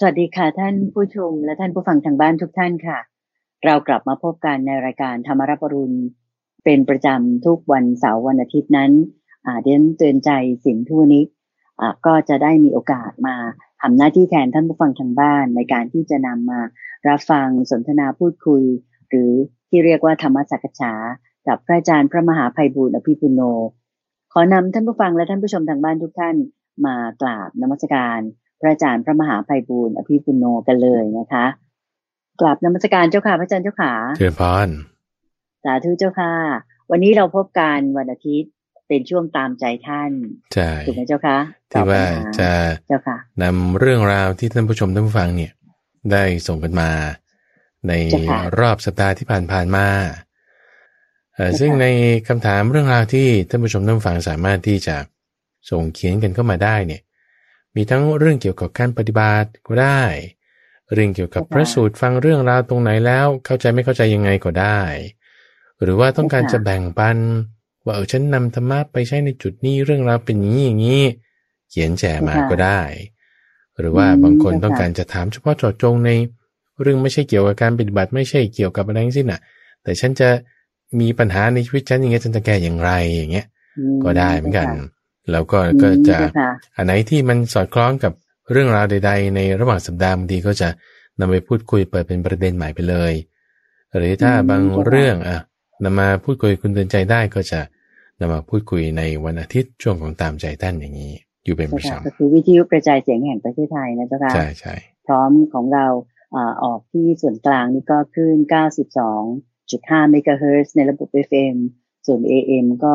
สวัสดีค่ะท่านผู้ชมและท่านผู้ฟังทางบ้านทุกท่านค่ะ เรากลับมาพบกันในรายการธรรมรับปรุณ เป็นประจำทุกวันเสาร์วันอาทิตย์นั้นเดนเตือนใจสิ่งทุนิกก็จะได้มีโอกาสมาทำหน้าที่แทนท่านผู้ฟังทางบ้าน ในการที่จะนำมารับฟังสนทนาพูดคุย หรือที่เรียกว่าธรรมสักษากับพระอาจารย์พระมหาภัยบูร์อภิปุโน ขอนำท่านผู้ฟังและท่านผู้ชมทางบ้านทุกท่านมากราบนมัสการ พระอาจารย์พระมหาภัยบูร์อภิปุโนกันเลยนะคะกราบนมัสการเจ้าค่ะ พระอาจารย์เจ้าขาเชิญพรสาธุเจ้าค่ะ วันนี้เราพบกันวันอาทิตย์เป็นช่วงตามใจท่านใช่ถูกไหมเจ้าค่ะที่ว่าจะเจ้าค่ะนำเรื่องราวที่ท่านผู้ชมท่านผู้ฟังเนี่ย ได้ส่งกันมา ในรอบสัปดาห์ที่ผ่านๆมาซึ่งในคำถามเรื่องราวที่ท่านผู้ชมท่านผู้ฟังสามารถที่จะส่งเขียนกันเข้ามาได้เนี่ย มีทั้งเรื่องเกี่ยวกับการปฏิบัติก็ได้ เรื่องเกี่ยวกับพระสูตรฟังเรื่องราวตรงไหนแล้ว เข้าใจไม่เข้าใจยังไงก็ได้ หรือว่าต้องการจะแบ่งปัน ว่าเออฉันนำธรรมะไปใช้ในจุดนี้เรื่องราวเป็นอย่างนี้อย่างนี้ เขียนแจมาก็ได้ หรือว่าบางคนต้องการจะถามเฉพาะเจาะจงใน เรื่องไม่ใช่เกี่ยวกับการปฏิบัติไม่ใช่เกี่ยวกับอะไรทั้งสิ้นอะ แต่ฉันจะมีปัญหาในชีวิตฉันอย่างเงี้ยฉันจะแก้อย่างไรอย่างเงี้ย ก็ได้เหมือนกัน แล้วก็ก็จะอันไหนที่มันสอดคล้องกับเรื่องราวใด ๆ ในระหว่างสัปดาห์บางทีก็จะนำไปพูดคุยเปิดเป็นประเด็นใหม่ไปเลย หรือถ้าบางเรื่องอะนำมาพูดคุยคุณเตือนใจได้ก็จะนำมาพูดคุยในวันอาทิตย์ช่วงของตามใจท่านอย่างนี้ อยู่เป็นประจำก็คือวิทยุกระจายเสียงแห่งประเทศไทยนะเจ้าค่ะใช่ใช่พร้อมของเราออกที่ส่วนกลางนี่ก็ขึ้น 92.5 เมกะเฮิรตซ์ในระบบ FM ส่วน AM ก็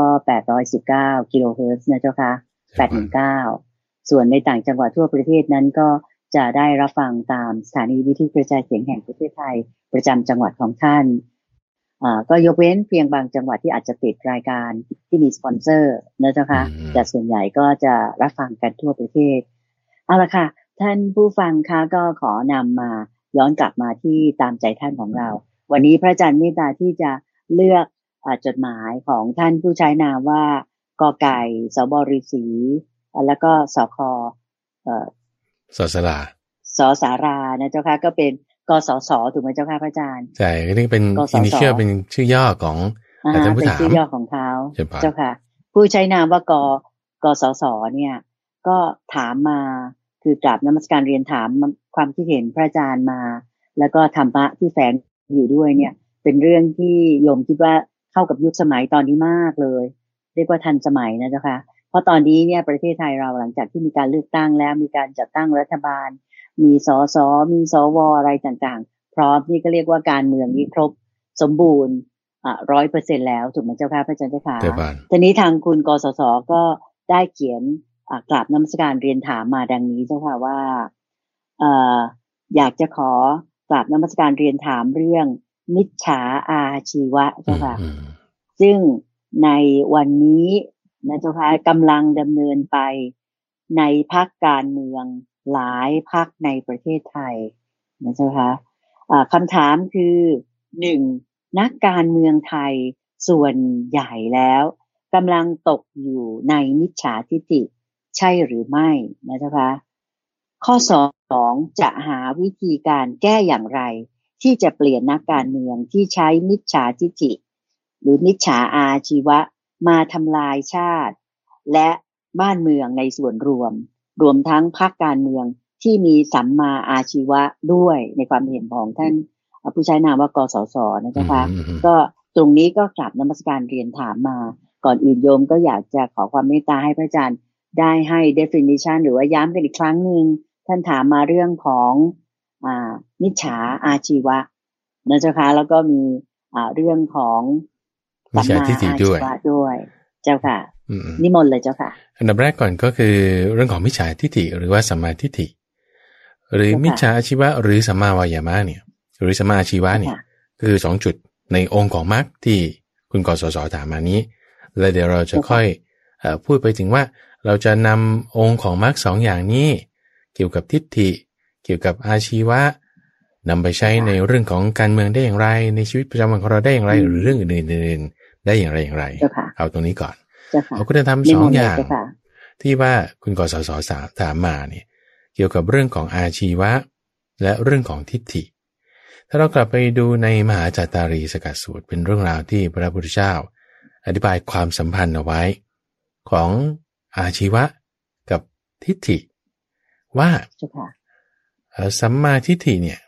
819 กิโลเฮิรตซ์นะเจ้าค่ะ819 ส่วนในต่างจังหวัดทั่วประเทศนั้นก็จะได้รับฟังตามสถานีวิทยุกระจายเสียงแห่งประเทศไทย ประจำจังหวัดของท่าน ก็ยกเว้นเพียงบางจังหวัดที่อาจจะติดรายการที่มีสปอนเซอร์นะเจ้าค่ะแต่ส่วนใหญ่ก็จะรับฟังกันทั่วประเทศ เอาละค่ะ ท่านผู้ฟังคะก็ขอนำมาย้อนกลับมาที่ตามใจท่านของเรา วันนี้พระอาจารย์เมตตาที่จะเลือก จดหมายของท่านผู้ใช้นามว่ากอไก่สบริสีแล้วก็สคเอ่อสสลาสสารานะเจ้าค่ะก็เป็นกสศถูกไหมเจ้าค่ะพระอาจารย์ใช่นี่เป็นอินิเชียลเป็นชื่อย่อของอาจารย์ผู้ถามชื่อย่อของเขาเจ้าค่ะ ผู้ใช้นามว่ากกสศเนี่ย ก็ถามมาคือกราบนมัสการเรียนถามความคิดเห็นพระอาจารย์มา แล้วก็ธรรมะที่แฝงอยู่ด้วยเนี่ย เป็นเรื่องที่โยมคิดว่า เข้ากับยุคสมัยตอนนี้มากเลย เรียกว่าทันสมัยนะเจ้าค่ะเพราะตอนนี้เนี่ยประเทศไทยเราหลังจากที่มีการเลือกตั้งแล้วมีการจัดตั้งรัฐบาล มีสสมีสวอะไรต่างๆ พร้อมนี่ก็เรียกว่าการเมืองนี้ครบสมบูรณ์ร้อยเปอร์เซ็นแล้วถูกไหมเจ้าค่ะพระอาจารย์เจ้าค่ะทีนี้ทางคุณกสศก็ได้เขียนกราบน้ำสการเรียนถามมาดังนี้เจ้าค่ะว่าอยากจะขอกราบน้ำสการเรียนถามเรื่อง มิจฉาอาชีวะเจ้าค่ะ ซึ่งในวันนี้นะเจ้าค่ะกำลังดำเนินไปในพักการเมืองหลายพักในประเทศไทยนะเจ้าค่ะคำถามคือหนึ่งนักการเมืองไทยส่วนใหญ่แล้วกำลังตกอยู่ในมิจฉาทิฏฐิใช่หรือไม่นะเจ้าคะข้อสองจะหาวิธีการแก้อย่างไร ที่จะเปลี่ยนนักการเมืองที่ใช้มิจฉาทิฏฐิ หรือมิจฉาอาชีวะ มาทำลายชาติ และบ้านเมืองในส่วนรวม รวมทั้งพรรคการเมืองที่มีสัมมาอาชีวะด้วยในความเห็นของท่านผู้ใช้นามว่ากสศนะจ๊ะคะก็ตรงนี้ก็กลับนมัสการเรียนถามมา ก่อนอื่นโยมก็อยากจะขอความเมตตาให้พระอาจารย์ได้ให้ definition หรือว่าย้ำกันอีกครั้งหนึ่งท่านถามมาเรื่องของอ่า มิจฉาอาชีวะนะจ๊ะคะแล้วก็มีอ่าเรื่องของมิจฉาทิฏฐิด้วยด้วย เจ้าค่ะนิมนต์เลยเจ้าค่ะ อันดับแรกก่อนก็คือเรื่องของมิจฉาทิฏฐิหรือว่าสัมมาทิฏฐิ หรือมิจฉาอาชีวะ หรือสัมมาวายามะเนี่ย หรือสัมมาอาชีวะเนี่ยคือสองจุดในองค์ของมรรคที่คุณกศสถามมานี้ แล้วเดี๋ยวเราจะค่อยพูดไปถึงว่าเราจะนำองค์ของมรรคสองอย่างนี้ เกี่ยวกับทิฏฐิ เกี่ยวกับอาชีวะนำไปใช้ในเรื่องของการเมืองได้อย่างไร ในชีวิตประจำวันของเราได้อย่างไร หรือเรื่องอื่นๆได้อย่างไรอย่างไร เอาตรงนี้ก่อนเราก็จะทำสองอย่าง ที่ว่าคุณกศสถามมาเนี่ยเกี่ยวกับเรื่องของอาชีวะ และเรื่องของทิฏฐิ ถ้าเรากลับไปดูในมหาจัตตารีสกัดสูตรเป็นเรื่องราวที่พระพุทธเจ้า อธิบายความสัมพันธ์เอาไว้ ของอาชีวะกับทิฏฐิ ว่า สัมมาทิฏฐิเนี่ย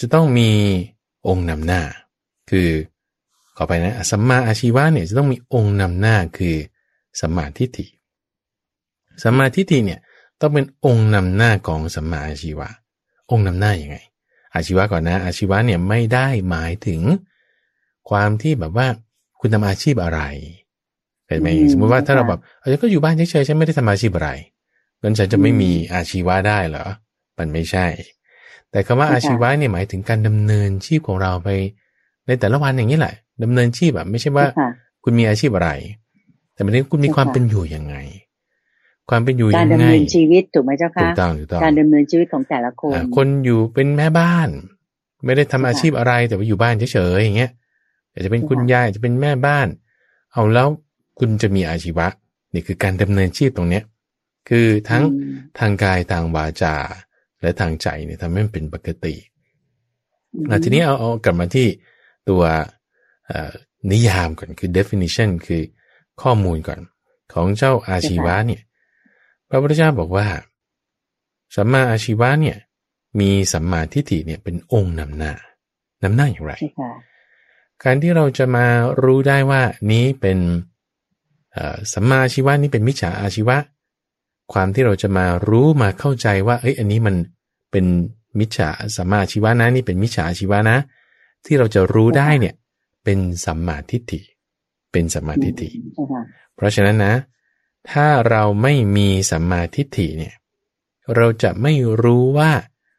จะต้องมีองค์นำหน้า คือขอไปนะสัมมาอาชีวะเนี่ยจะต้องมีองค์นำหน้าคือสัมมาทิฏฐิสัมมาทิฏฐิเนี่ยต้องเป็นองค์นำหน้าของสัมมาอาชีวะ องค์นำหน้าอย่างไง อาชีวะก่อนนะ อาชีวะเนี่ยไม่ได้หมายถึง ความที่แบบว่าคุณทำอาชีพอะไรเห็นไหมสมมติว่าถ้าเราแบบเออก็อยู่บ้านเฉยๆฉันไม่ได้ทำอาชีพอะไรงั้นฉันจะไม่มีอาชีวะได้เหรอ มันไม่ใช่ แต่คำว่าอาชีวะเนี่ยหมายถึงการดำเนินชีพของเราไป ในแต่ละวันอย่างนี้แหละดำเนินชีพแบบไม่ใช่ว่า คุณมีอาชีพอะไร แต่หมายถึงคุณมีความเป็นอยู่ยังไง ความเป็นอยู่ยังไงการดำเนินชีวิตถูกไหมเจ้าค่ะถูกต้องถูกต้องการดำเนินชีวิตของแต่ละคน คนอยู่เป็นแม่บ้าน ไม่ได้ทำอาชีพอะไรแต่ว่าอยู่บ้านเฉยๆอย่างเงี้ยอาจจะเป็นคุณยายจะเป็นแม่บ้าน เอาแล้วคุณจะมีอาชีวะนี่คือการดำเนินชีพตรงเนี้ย คือทั้งทางกายทางวาจา และทางใจเนี่ยทำให้มันเป็นปกติแล้วทีนี้เอาเอากลับมาที่ตัวนิยามก่อนคือ definition คือข้อมูลก่อน ของเจ้าอาชีวะเนี่ยพระพุทธเจ้าบอกว่าสัมมาอาชีวะเนี่ยมีสัมมาทิฏฐิเนี่ยเป็นองค์นำหน้านำหน้าอย่างไร การที่เราจะมารู้ได้ว่านี้เป็นสัมมาอาชีวะนี้เป็นมิจฉาอาชีวะ ความที่เราจะมารู้มาเข้าใจว่า เอ้ย อันนี้มันเป็นมิจฉาสัมมาอาชีวะนะ นี่เป็นมิจฉาอาชีวะนะ ที่เราจะรู้ได้เนี่ย เป็นสัมมาทิฏฐิ เป็นสัมมาทิฏฐิ เพราะฉะนั้นนะ ถ้าเราไม่มีสัมมาทิฏฐิเนี่ย เราจะไม่รู้ว่า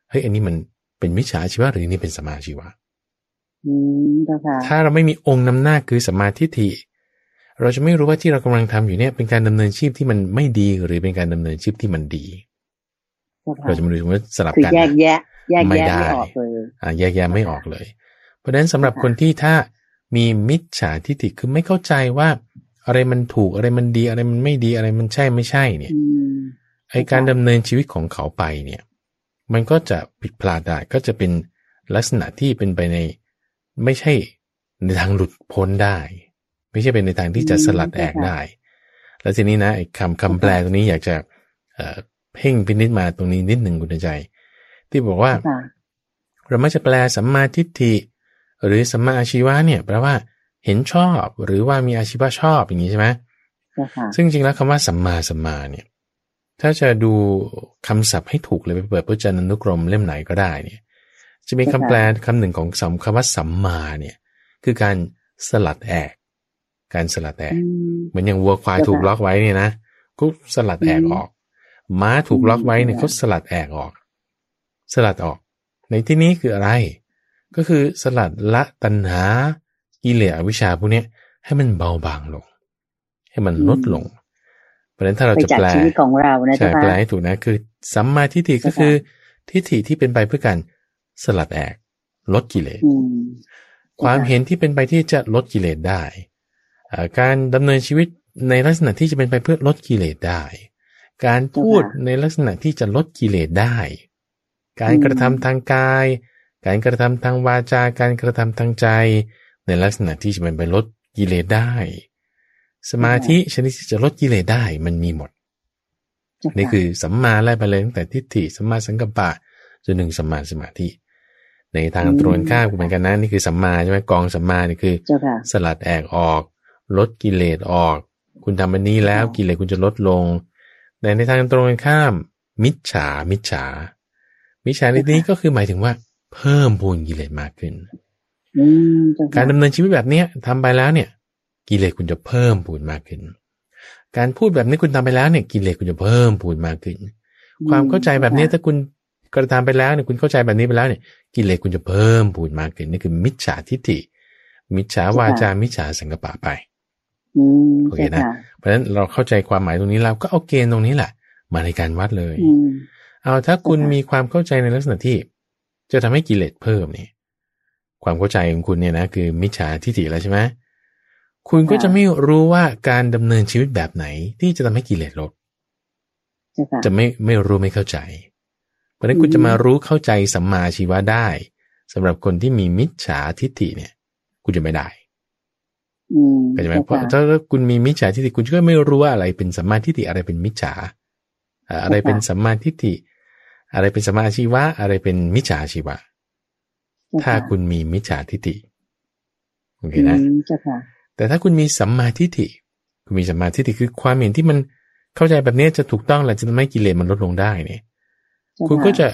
เฮ้ย อันนี้มันเป็นมิจฉาชีวะหรือนี่เป็นสัมมาชีวะถ้าเราไม่มีองค์นำหน้าคือสัมมาทิฏฐิ เราจะไม่รู้ว่าที่เรากำลังทำอยู่เนี่ยเป็นการดำเนินชีพที่มันไม่ดีหรือเป็นการดำเนินชีพที่มันดี เราจะไม่รู้ว่าสลับกันแยกแยะแยกแยะไม่ออกเลยแยกแยะไม่ออกเลย เพราะฉะนั้นสำหรับคนที่ถ้ามีมิจฉาทิฏฐิคือไม่เข้าใจว่า อะไรมันถูกอะไรมันดีอะไรมันไม่ดีอะไรมันใช่ไม่ใช่ เนี่ยไอการดำเนินชีวิตของเขาไปเนี่ย มันก็จะผิดพลาดได้ก็จะเป็นลักษณะที่เป็นไปในไม่ใช่ในทางหลุดพ้นได้ ไม่ใช่เป็นในทางที่จะสลัดแอกได้ แล้วทีนี้นะไอ้คำคำแปลตรงนี้อยากจะเพ่งพินิจมาตรงนี้นิดหนึ่งคุณใจ ที่บอกว่าเราไม่จะแปลสัมมาทิฏฐิหรือสัมมาอาชีวะเนี่ยแปลว่าเห็นชอบหรือว่ามีอาชีพชอบอย่างนี้ใช่ไหมซึ่งจริงแล้วคำว่าสัมมาสัมมาเนี่ยถ้าจะดูคำศัพท์ให้ถูกเลยไปเปิดพจนานุกรมเล่มไหนก็ได้เนี่ย จะมีคำแปลคำหนึ่งของสัมคำว่าสัมมาเนี่ย คือการสลัดแอก การสลัดแอกเหมือนอย่างวัวควายถูกล็อกไว้เนี่ยนะก็สลัดแอกออก ม้าถูกล็อกไว้เนี่ยเขาสลัดแอกออก สลัดออก ในที่นี้คืออะไร ก็คือสลัดละตัณหากิเลสอวิชชาพวกนี้ให้มันเบาบางลง ให้มันลดลง เพราะฉะนั้นถ้าเราจะแปลของเรานะใช่แปลให้ถูกนะคือสัมมาทิฏฐิก็คือ ทิฏฐิที่เป็นไปเพื่อการสลัดแอกลดกิเลสความเห็นที่เป็นไปที่จะลดกิเลสได้ การดำเนินชีวิตในลักษณะที่จะเป็นไปเพื่อลดกิเลสได้ การพูดในลักษณะที่จะลดกิเลสได้ การกระทำทางกาย การกระทำทางวาจา การกระทำทางใจ ในลักษณะที่จะเป็นไปลดกิเลสได้ สมาธิชนิดที่จะลดกิเลสได้มันมีหมด นี่คือสัมมาไล่ไปเลยตั้งแต่ทิฏฐิสัมมาสังกัปปะจนถึงสัมมาสมาธิในทางตรงข้ามเหมือนกันนะนี่คือสัมมาใช่ไหมกองสัมมานี่คือ สลัดแอกออก ลดกิเลสออก คุณทำอันนี้แล้วกิเลสคุณจะลดลง แต่ในทางตรงข้าม มิจฉา มิจฉา มิจฉาในนี้ก็คือหมายถึงว่า เพิ่มพูนกิเลสมากขึ้น การดำเนินชีวิตแบบเนี้ยทำไปแล้วเนี่ย กิเลสคุณจะเพิ่มพูนมากขึ้น การพูดแบบนี้คุณทำไปแล้วเนี่ย กิเลสคุณจะเพิ่มพูนมากขึ้น ความเข้าใจแบบนี้ถ้าคุณกระทำไปแล้วเนี่ยคุณเข้าใจแบบนี้ไปแล้วเนี่ย กิเลสคุณจะเพิ่มพูนมากขึ้นนี่คือมิจฉาทิฏฐิมิจฉาวาจา มิจฉาสังกปะไป โอเคนะเพราะฉะนั้นเราเข้าใจความหมายตรงนี้แล้วก็เอาเกณฑ์ตรงนี้แหละ มาในการวัดเลยเอาถ้าคุณมีความเข้าใจในลักษณะที่ จะทำให้กิเลสเพิ่มเนี่ย ความเข้าใจของคุณเนี่ยนะคือมิจฉาทิฏฐิแล้วใช่ไหมคุณก็จะไม่รู้ว่าการดำเนินชีวิตแบบไหน ที่จะทำให้กิเลสลด จะไม่ไม่รู้ไม่เข้าใจ เพราะนั้นคุณจะมารู้เข้าใจสัมมาชีวะได้สำหรับคนที่มีมิจฉาทิฏฐิเนี่ย คุณจะไม่ได้ เข้าใจไหมเพราะถ้าคุณมีมิจฉาทิฏฐิคุณก็ไม่รู้ว่าอะไรเป็นสัมมาทิฏฐิอะไรเป็นมิจฉาอะไรเป็นสัมมาทิฏฐิ อะไรเป็นสัมมาชีวะ อะไรเป็นมิจฉาชีวะ ถ้าคุณมีมิจฉาทิฏฐิโอเคนะแต่ถ้าคุณมีสัมมาทิฏฐิคุณมีสัมมาทิฏฐิคือความเห็นที่มันเข้าใจแบบนี้จะถูกต้องและจะทำให้กิเลสมันลดลงได้เนี่ย คุณก็จะ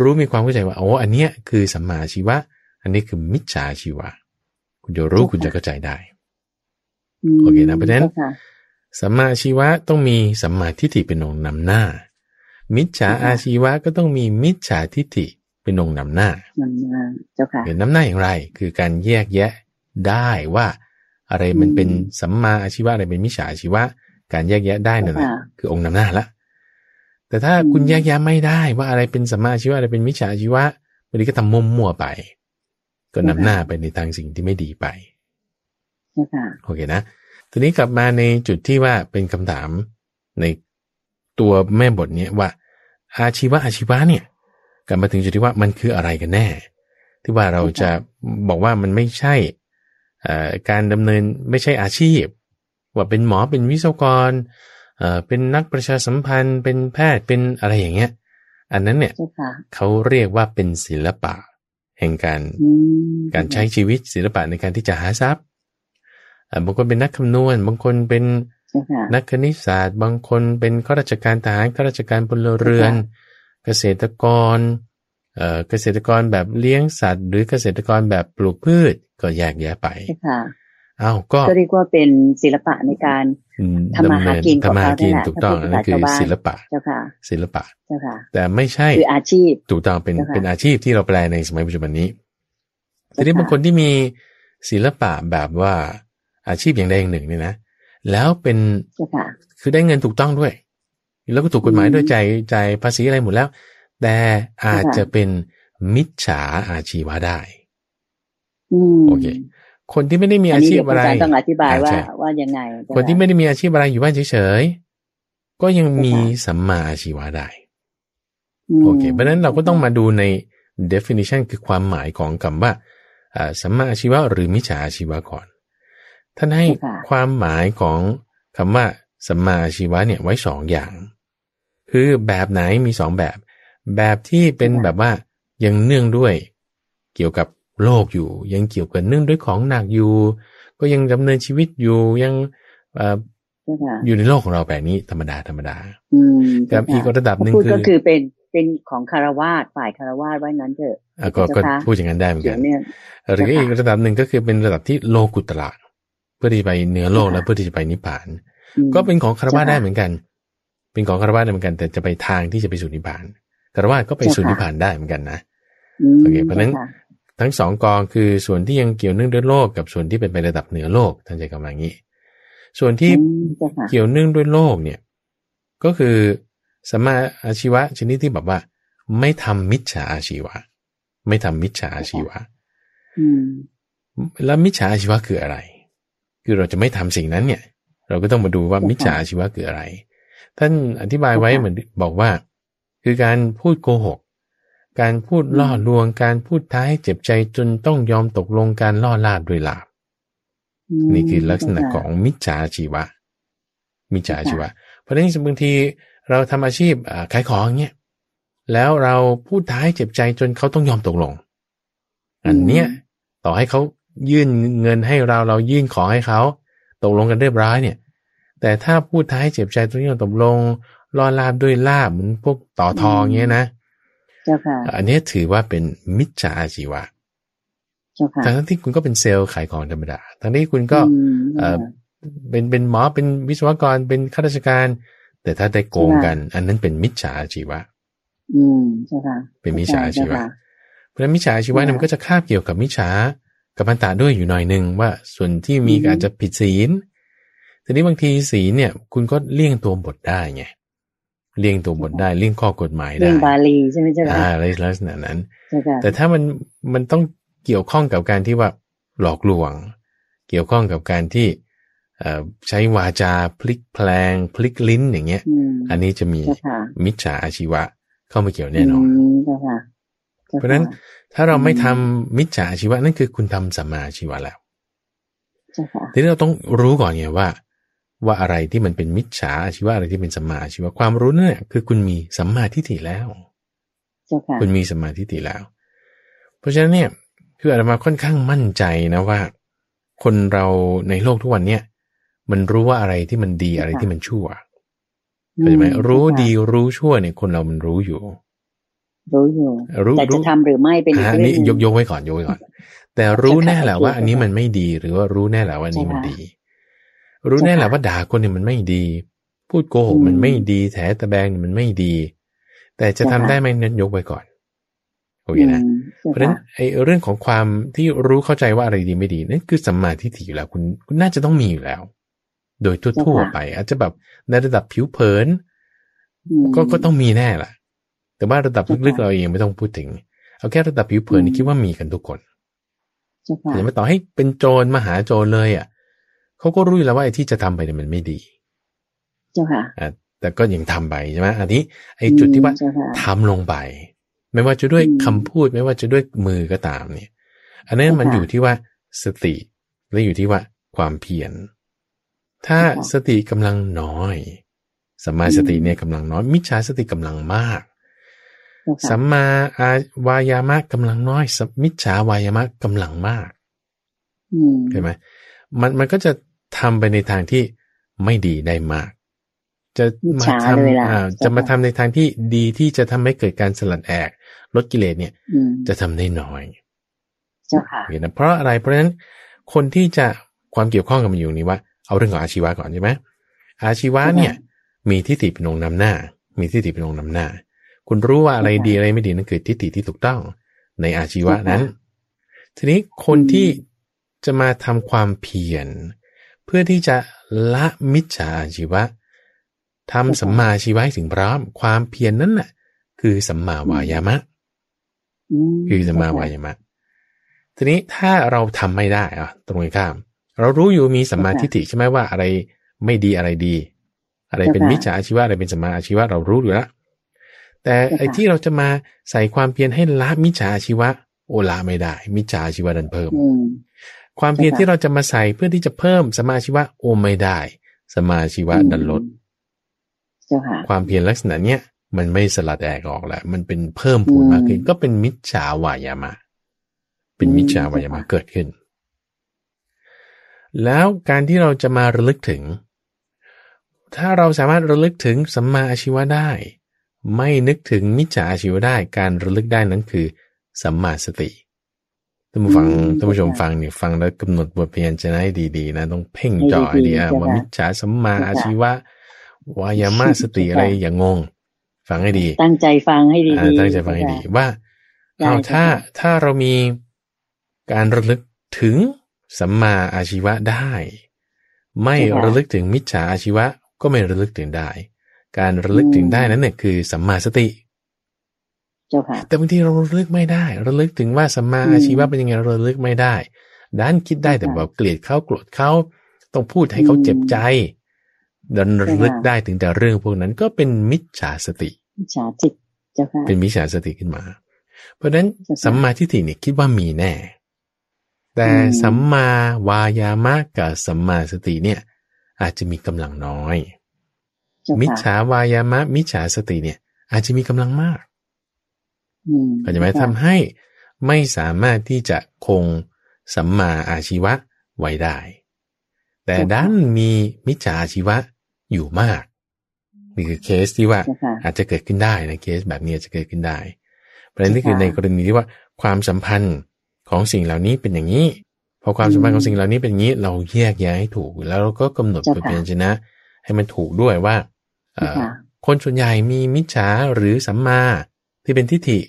รู้มีความเข้าใจว่าโอ้อันเนี้ยคือสัมมาชีวะ อันนี้คือมิจฉาชีวะ คุณจะรู้คุณจะเข้าใจได้ โอเคนะเพราะฉะนั้นสัมมาชีวะต้องมีสัมมาทิฏฐิเป็นองค์นำหน้า มิจฉาอาชีวะก็ต้องมีมิจฉาทิฏฐิเป็นองค์นำหน้านำหน้าเจ้าค่ะเป็นนำหน้าอย่างไร คือการแยกแยะได้ว่า อะไรมันเป็นสัมมาอาชีวะอะไรเป็นมิจฉาอาชีวะ การแยกแยะได้นั่นแหละคือองค์นำหน้าละแต่ถ้าคุณแยกแยะไม่ได้ว่าอะไรเป็นสัมมาอาชีวะอะไรเป็นมิจฉาอาชีวะบางทีก็ทำมุมมั่วไป ก็นำหน้าไปในทางสิ่งที่ไม่ดีไป โอเคนะทีนี้กลับมาในจุดที่ว่าเป็นคำถามในตัวแม่บทนี้ว่า อาชีวะอาชีวะเนี่ย กลับมาถึงจุดที่ว่ามันคืออะไรกันแน่ ที่ว่าเราจะบอกว่ามันไม่ใช่การดำเนินไม่ใช่อาชีพ ว่าเป็นหมอเป็นวิศวกรเป็นนักประชาสัมพันธ์ เป็นแพทย์เป็นอะไรอย่างเงี้ย อันนั้นเนี่ยเขาเรียกว่าเป็นศิลปะ แห่งการการใช้ชีวิตศิลปะในการที่จะหาทรัพย์ บางคนเป็นนักคำนวณ บางคนเป็นนักคณิตศาสตร์ บางคนเป็นข้าราชการทหารข้าราชการพลเรือน เกษตรกรเกษตรกรแบบเลี้ยงสัตว์ หรือเกษตรกรแบบปลูกพืชก็แยกแยะไปอ้าวก็เรียกว่าเป็นศิลปะในการทำมาหากินของเราได้แหละถูกต้องนั่นคือศิลปะเจ้าค่ะศิลปะเจ้าค่ะ แต่ไม่ใช่คืออาชีพถูกต้องเป็นเป็นอาชีพที่เราแปลในสมัยปัจจุบันนี้ทีนี้บางคนที่มีศิลปะแบบว่า อาชีพอย่างใดอย่างหนึ่งเนี่ยนะ แล้วเป็นคือได้เงินถูกต้องด้วย แล้วก็ถูกกฎหมายด้วยใจใจภาษีอะไรหมดแล้ว แต่อาจจะเป็นมิจฉาอาชีวะได้โอเคคนที่ไม่ได้มีอาชีพอะไรต้องอธิบายว่าว่ายังไง คนที่ไม่ได้มีอาชีพอะไรอยู่บ้านเฉยๆก็ยังมีสัมมาอาชีวะได้โอเค เพราะนั้นเราก็ต้องมาดูใน definition คือความหมายของคำว่าสัมมาอาชีวะหรือมิจฉาอาชีวะก่อน ท่านให้ความหมายของคำว่าสัมมาอาชีวะเนี่ยไว้สองอย่าง คือแบบไหนมีสองแบบ แบบที่เป็นแบบว่ายังเนื่องด้วย เกี่ยวกับโลกอยู่ ยังเกี่ยวกับเนื่องด้วยของหนักอยู่ ก็ยังดำเนินชีวิตอยู่ยังอยู่ในโลกของเราแบบนี้ธรรมดาธรรมดากับอีกระดับหนึ่งคือก็คือเป็นเป็นของคารวาสฝ่ายคารวาสไว้นั้นเถอะก็ก็พูดอย่างนั้นได้เหมือนกันหรืออีกระดับหนึ่งก็คือเป็นระดับที่โลกุตระ เพื่อที่ไปเหนือโลกและเพื่อที่จะไปนิพพาน ก็เป็นของคารวะได้เหมือนกัน เป็นของคารวะได้เหมือนกัน แต่จะไปทางที่จะไปสู่นิพพานคารวะก็ไปสู่นิพพานได้เหมือนกันนะโอเคเพราะนั้นทั้งสองกองคือส่วนที่ยังเกี่ยวเนื่องด้วยโลกกับส่วนที่เป็นไประดับเหนือโลกท่านใจกำลังนี้ ส่วนที่เกี่ยวเนื่องด้วยโลกเนี่ย ก็คือสมาอาชีวะชนิดที่แบบว่า ไม่ทำมิจฉาอาชีวะ ไม่ทำมิจฉาอาชีวะแล้วมิจฉาอาชีวะคืออะไร คือเราจะไม่ทำสิ่งนั้นเนี่ย เราก็ต้องมาดูว่ามิจฉาชีวะคืออะไร ท่านอธิบายไว้เหมือนบอกว่า คือการพูดโกหก การพูดล่อลวง การพูดท้ายเจ็บใจจนต้องยอมตกลงการล่อลาดด้วยลาบนี่คือลักษณะของมิจฉาชีวะ มิจฉาชีวะ เพราะฉะนั้นบางทีเราทำอาชีพขายของเงี้ยแล้วเราพูดท้ายเจ็บใจจนเขาต้องยอมตกลง อันเนี้ยต่อให้เขา ยื่นเงินให้เราเรายื่นขอให้เขาตกลงกันเรียบร้อยเนี่ย แต่ถ้าพูดท้ายเจ็บใจตรงนี้ตกลงรอลาบด้วยลาบเหมือนพวกต่อทองเงี้ยนะอันนี้ถือว่าเป็นมิจฉาชีวะทั้งที่คุณก็เป็นเซลล์ขายของธรรมดาทั้งที่คุณก็เออเป็นเป็นหมอเป็นวิศวกรเป็นข้าราชการ แต่ถ้าได้โกงกัน อันนั้นเป็นมิจฉาชีวะ อืมใช่ค่ะเป็นมิจฉาชีวะ เพราะฉะนั้นมิจฉาชีวะมันก็จะคาบเกี่ยวกับมิจฉา กับพันตาด้วยอยู่หน่อยหนึ่งว่าส่วนที่มีอาจจะผิดศีล ทีนี้บางทีศีลเนี่ย คุณก็เลี่ยงตัวบทได้ไง เลี่ยงตัวบทได้เลี่ยงข้อกฎหมายได้ เลี่ยงบาลีใช่ไหมเจ้าค่ะอ่าลักษณะนั้น แต่ถ้ามันมันต้องเกี่ยวข้องกับการที่ว่าหลอกลวง เกี่ยวข้องกับการที่ใช้วาจาพลิกแพลง พลิกลิ้นอย่างเงี้ย อันนี้จะมีมิจฉาอาชีวะเข้ามาเกี่ยวแน่นอน เพราะฉะนั้นถ้าเราไม่ทำมิจฉาชีวะนั่นคือคุณทำสัมมาชีวะแล้วทีนี้เราต้องรู้ก่อนไงว่า ว่าอะไรที่มันเป็นมิจฉาชีวะอะไรที่เป็นสัมมาชีวะความรู้นั่นแหละคือคุณมีสัมมาทิฏฐิแล้ว คุณมีสัมมาทิฏฐิแล้ว เพราะฉะนั้นเนี่ยคืออาตมาค่อนข้างมั่นใจนะว่า คนเราในโลกทุกวันเนี่ยมันรู้ว่าอะไรที่มันดีอะไรที่มันชั่วเข้าใจไหมรู้ดีรู้ชั่วเนี่ยคนเรามันรู้อยู่ รู้อยู่แต่จะทำหรือไม่เป็นอีกเรื่องนี้ยกยกไว้ก่อนยกไว้ก่อน แต่รู้แน่แหละว่า อันนี้มันไม่ดีหรือว่ารู้แน่แหละว่าอันนี้มันดี รู้แน่แหละว่าด่าคนเนี่ยมันไม่ดี พูดโกหกมันไม่ดีแถตะแบงมันไม่ดี แต่จะทำได้ไหมนั้นยกไว้ก่อนโอเคนะเพราะฉะนั้นไอ้เรื่องของความที่รู้เข้าใจว่าอะไรดีไม่ดีนั่นคือสัมมาทิฏฐิอยู่แล้วคุณคุณน่าจะต้องมีอยู่แล้ว โดยทั่วๆไป อาจจะแบบในระดับผิวเผินก็ก็ต้องมีแน่แหละ แต่ว่าระดับลึกๆเราเองไม่ต้องพูดถึง เอาแค่ระดับผิวเผินนี่คิดว่ามีกันทุกคนแต่ไม่ต่อให้เป็นโจรมหาโจรเลยอะเขาก็รู้อยู่แล้วว่าไอ้ที่จะทำไปเนี่ยมันไม่ดี เจ้าค่ะแต่ก็ยังทำไปใช่ไหมอันนี้ ไอ้จุดที่ว่าทำลงไป ไม่ว่าจะด้วยคำพูดไม่ว่าจะด้วยมือก็ตามเนี่ย อันนี้มันอยู่ที่ว่าสติและอยู่ที่ว่าความเพียร ถ้าสติกำลังน้อยสัมมาสติเนี่ยกำลังน้อย มิจฉาสติกำลังมาก สัมมาอาวายามะกำลังน้อยมิจฉาวายามะกำลังมากเห็นไหมมันมันก็จะทำไปในทางที่ไม่ดีได้มาก จะมาทำจะมาทำในทางที่ดีที่จะทำให้เกิดการสลัดแอกลดกิเลสเนี่ย จะทำได้น้อยเจ้าค่ะเห็นนะเพราะอะไรเพราะฉะนั้นคนที่จะความเกี่ยวข้องกับมันอยู่นี้ว่า เอาเรื่องของอาชีวะก่อนใช่ไหมอาชีวะเนี่ย มีทิฏฐิเป็นองค์นำหน้า มีทิฏฐิเป็นองค์นำหน้า คุณรู้ว่าอะไรดีอะไรไม่ดีนั่นคือทิฏฐิที่ถูกต้องในอาชีวะนั้น ทีนี้คนที่จะมาทำความเพียรเพื่อที่จะละมิจฉาอาชีวะทำสัมมาชีวะให้ถึงพร้อม ความเพียรนนั้นน่ะ คือสัมมาวายามะคือสัมมาวายามะ ทีนี้ถ้าเราทำไม่ได้อะตรงข้าม เรารู้อยู่มีสัมมาทิฏฐิใช่ไหมว่าอะไรไม่ดีอะไรดี อะไรเป็นมิจฉาอาชีวะอะไรเป็นสมาอาชีวะเรารู้อยู่แล้ว แต่ไอ้ที่เราจะมาใส่ความเพียรให้ละมิจฉาอาชีวะ โอละไม่ได้ มิจฉาอาชีวะดันเพิ่ม ความเพียรที่เราจะมาใส่เพื่อที่จะเพิ่มสมาชีวะโอไม่ได้ สมาชีวะดันลดความเพียรลักษณะเนี้ยมันไม่สลัดแอกออกแล้วมันเป็นเพิ่มพูนมากขึ้น ก็เป็นมิจฉาวายามะ เป็นมิจฉาวายามะเกิดขึ้น แล้วการที่เราจะมาระลึกถึง ถ้าเราสามารถระลึกถึงสัมมาอาชีวะได้ ไม่นึกถึงมิจฉาอาชีวะได้การระลึกได้นั้นคือ สัมมาสติท่านผู้ฟังท่านผู้ชมฟังเนี่ยฟังแล้วกำหนดบทเพียนจะให้ดีๆ นะ ต้องเพ่งจ่อไอเดียว่ามิจฉาสัมมาอาชีวะวายามาสติอะไรอย่างงง ฟังให้ดี ตั้งใจฟังให้ดีตั้งใจฟังให้ดีว่าเอาถ้าถ้าเรามีการระลึกถึงสัมมาอาชีวะได้ ไม่ระลึกถึงมิจฉาอาชีวะก็ไม่ระลึกถึงได้ การระลึกถึงได้นั้นเนี่ยคือสัมมาสติ เจ้าค่ะ แต่บางทีเราระลึกไม่ได้ ระลึกถึงว่าสัมมาอาชีวะเป็นยังไงเราระลึกไม่ได้ ด้านคิดได้แต่แบบเกลียดเขาโกรธเขาต้องพูดให้เขาเจ็บใจดันระลึกได้ถึงแต่เรื่องพวกนั้นก็เป็นมิจฉาสติมิจฉาจิตเจ้าค่ะเป็นมิจฉาสติขึ้นมา เพราะฉะนั้นสัมมาทิฏฐิเนี่ยคิดว่ามีแน่ แต่สัมมาวายามะกับสัมมาสติเนี่ย อาจจะมีกำลังน้อย มิจฉาวายามะ มิจฉาสติเนี่ย อาจจะมีกำลังมากอาจจะหมายทำให้ไม่สามารถที่จะคงสัมมาอาชีวะไว้ได้ แต่ด้านมีมิจฉาอาชีวะอยู่มาก นี่คือเคสที่ว่าอาจจะเกิดขึ้นได้นะเคสแบบนี้จะเกิดขึ้นได้ ประเด็นนี้คือในกรณีที่ว่าความสัมพันธ์ของสิ่งเหล่านี้เป็นอย่างนี้ พอความสัมพันธ์ของสิ่งเหล่านี้เป็นงี้ เราแยกแยะให้ถูก แล้วเราก็กำหนดบทเพียนชนะ ให้มันถูกด้วยว่า คนส่วนใหญ่มีมิจฉาหรือสัมมาที่เป็นทิฏฐิ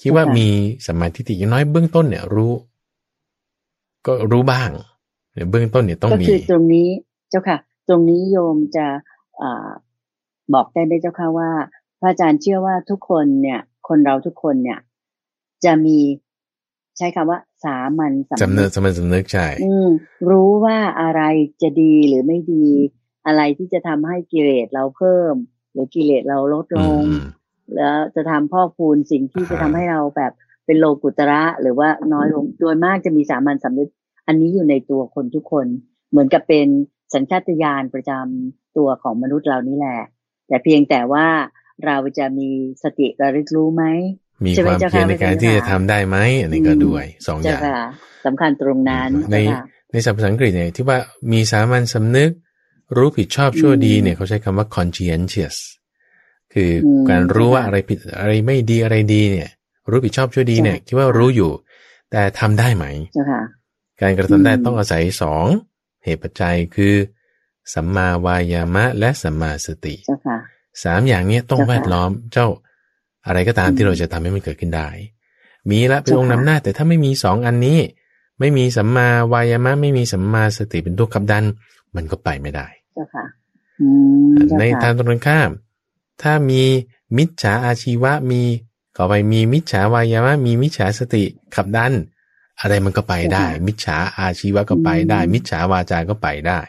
คิดว่ามีสัมมาทิฏฐิอย่างน้อยเบื้องต้นเนี่ยรู้ ก็รู้บ้างเบื้องต้นเนี่ยต้องมีก็คือตรงนี้เจ้าค่ะ ตรงนี้โยมจะอบอกได้ไหมเจ้าค่ะว่า พระอาจารย์เชื่อว่าทุกคนเนี่ย คนเราทุกคนเนี่ย จะมีใช้คำว่า สามัญสำนึกสามัญสำนึกใช่รู้ว่าอะไรจะดีหรือไม่ดี อะไรที่จะทำให้กิเลสเราเพิ่ม หรือกิเลสเราลดลง แล้วจะทำพ่อคูณสิ่งที่จะทำให้เราแบบเป็นโลกุตระ หรือว่าน้อยลงโดยมากจะมีสามัญสำนึกอันนี้อยู่ในตัวคนทุกคน เหมือนกับเป็นสัญชาตญาณประจำตัวของมนุษย์เรานี่แหละ แต่เพียงแต่ว่าเราจะมีสติระลึกรู้ไหมมีความเพียรในการที่จะทำได้ไหมอันนี้ก็ด้วยสองอย่างสำคัญตรงนั้นในในสัภาษาอังกฤษเนี่ยที่ว่ามีสามัญสำนึก รู้ผิดชอบชั่วดีเนี่ยเขาใช้คำว่า conscientious คือการรู้ว่าอะไรผิดอะไรไม่ดีอะไรดีเนี่ย รู้ผิดชอบชั่วดีเนี่ย คิดว่ารู้อยู่ แต่ทำได้ไหมการกระทำได้ต้องอาศัยสองเหตุปัจจัยคือสัมมาวายามะและสัมมาสติสามอย่างนี้ต้องแวดล้อมเจ้าอะไรก็ตามที่เราจะทำให้มันเกิดขึ้นได้ มีละเป็นองค์นำหน้า แต่ถ้าไม่มีสองอันนี้ ไม่มีสัมมาวายามะ ไม่มีสัมมาสติเป็นตัวขับดัน มันก็ไปไม่ได้ ในทางตรงข้าม ถ้ามีมิจฉาอาชีวะมีก็ไปมีมิจฉาวายามะมีมิจฉาสติขับดัน อะไรมันก็ไปได้ มิจฉาอาชีวะก็ไปได้ มิจฉาวาจาก็ไปได้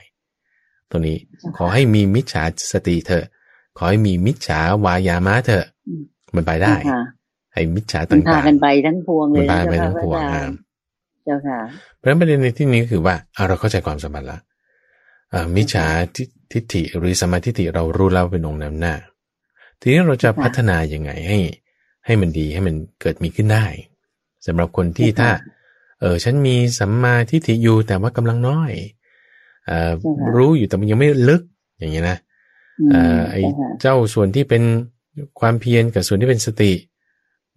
ตัวนี้ขอให้มีมิจฉาสติเถอะ ขอให้มีมิจฉาวายามะเถอะ มันไปได้ไอ้มิจฉาต่างๆกันไปทั้งพวงเลยมันไปทั้งพวงเจ้าค่ะเพราะฉะนั้นประเด็นในที่นี้คือว่าเราเข้าใจความสมบัติละ มิจฉาทิฏฐิหรือสมาธิฏฐิเรารู้แล้วเป็นองค์นำหน้า ทีนี้เราจะพัฒนาอย่างไงให้ ให้มันดีให้มันเกิดมีขึ้นได้สำหรับคนที่ถ้า เออฉันมีสัมมาทิฏฐิอยู่แต่ว่ากำลังน้อยเออรู้อยู่แต่มันยังไม่ลึกอย่างเงี้ยนะเออไอเจ้าส่วนที่เป็นความเพียรกับส่วนที่เป็นสติ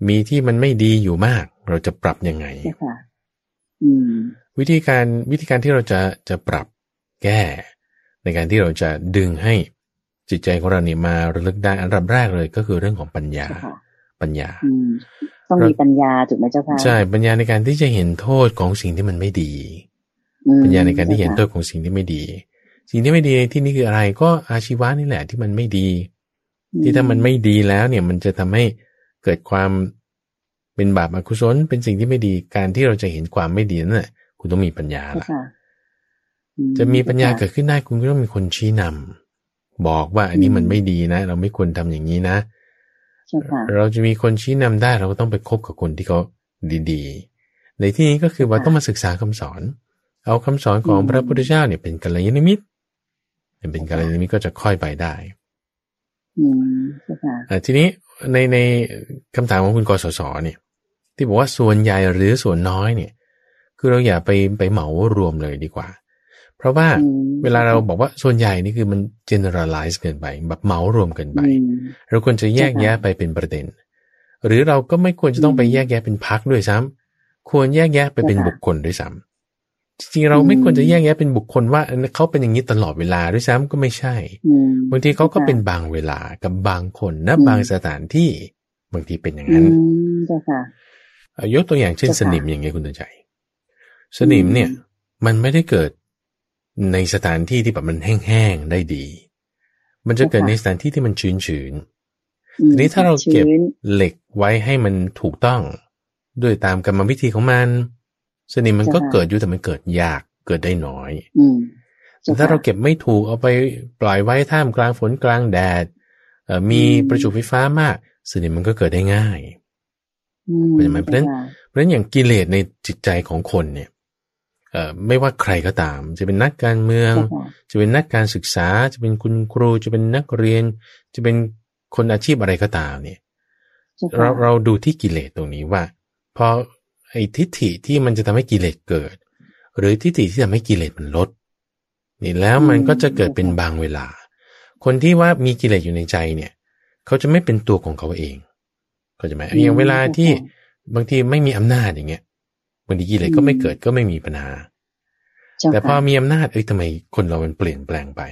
มีที่มันไม่ดีอยู่มาก เราจะปรับยังไงวิธีการวิธีการที่เราจะจะปรับ แก้ ในการที่เราจะดึงให้จิตใจของเราเนี่ยมาระลึกได้อันดับแรกเลยก็คือเรื่องของปัญญาปัญญาต้องมีปัญญาถูกไหมเจ้าค่ะใช่ปัญญาในการที่จะเห็นโทษของสิ่งที่มันไม่ดี ปัญญาในการที่เห็นโทษของสิ่งที่ไม่ดี สิ่งที่ไม่ดีที่นี่คืออะไรก็อาชีวะนี่แหละที่มันไม่ดี ที่ถ้ามันไม่ดีแล้วเนี่ยมันจะทำให้เกิดความเป็นบาปอกุศลเป็นสิ่งที่ไม่ดีการที่เราจะเห็นความไม่ดีนั่นแหละคุณต้องมีปัญญาละ จะมีปัญญาเกิดขึ้นได้คุณก็ต้องมีคนชี้นำบอกว่าอันนี้มันไม่ดีนะ เราไม่ควรทำอย่างนี้นะเราจะมีคนชี้นำได้เราก็ต้องไปคบกับคนที่เขาดีๆ ในที่นี้ก็คือว่าต้องมาศึกษาคำสอน เอาคำสอนของพระพุทธเจ้าเนี่ยเป็นกัลยาณมิตรเป็นกัลยาณมิตรก็จะค่อยไปได้ทีนี้ในในคำถามของคุณกสศเนี่ย ที่บอกว่าส่วนใหญ่หรือส่วนน้อยเนี่ย คือเราอย่าไปไปเหมารวมเลยดีกว่าเพ ราะว่าเวลาเราบอกว่าส่วนใหญ่นี่คือมัน generalize เกินไปแบบเหมารวมเกินไป เราควรจะแยกแยะไปเป็นประเด็น หรือเราก็ไม่ควรจะต้องไปแยกแยะเป็นพักด้วยซ้ำควรแยกแยะไปเป็นบุคคลด้วยซ้ำจริงๆเราไม่ควรจะแยกแยะเป็นบุคคลว่าเขาเป็นอย่างนี้ตลอดเวลาด้วยซ้ำก็ไม่ใช่บางทีเขาก็เป็นบางเวลากับบางคนนะบางสถานที่บางทีเป็นอย่างนั้นยกตัวอย่างเช่นสนิมอย่างเงี้ยคุณตืนใจ สนิมเนี่ย มันไม่ได้เกิด ในสถานที่ที่แบบมันแห้งๆได้ดี มันจะเกิดในสถานที่ที่มันชื้นๆทีนี้ถ้าเราเก็บเหล็กไว้ให้มันถูกต้อง ด้วยตามกรรมวิธีของมันสนิมมันก็เกิดอยู่แต่มันเกิดยากเกิดได้น้อยแต่ถ้าเราเก็บไม่ถูกเอาไปปล่อยไว้ท่ามกลางฝนกลางแดดมีประจุไฟฟ้ามากสนิมมันก็เกิดได้ง่ายเข้าใจไหมเพราะฉะนั้นเพราะฉะนั้นอย่างกิเลสในจิตใจของคนเนี่ยเอ่อ ไม่ว่าใครก็ตาม จะเป็นนักการเมือง จะเป็นนักการศึกษา จะเป็นคุณครูจะเป็นนักเรียน จะเป็นคนอาชีพอะไรก็ตามเนี่ยเราเราดูที่กิเลสตรงนี้ว่าพอไอ้ทิฏฐิที่มันจะทำให้กิเลสเกิด หรือทิฏฐิที่ทำให้กิเลสมันลดนี่แล้วมันก็จะเกิดเป็นบางเวลา คนที่ว่ามีกิเลสอยู่ในใจเนี่ย เขาจะไม่เป็นตัวของเขาเองเขาจะไหมอย่างเวลาที่บางทีไม่มีอำนาจอย่างเงี้ย บางทีกิเลสก็ไม่เกิดก็ไม่มีปัญหา แต่พอมีอำนาจเอ้ยทำไมคนเรามันเปลี่ยนแปลงไป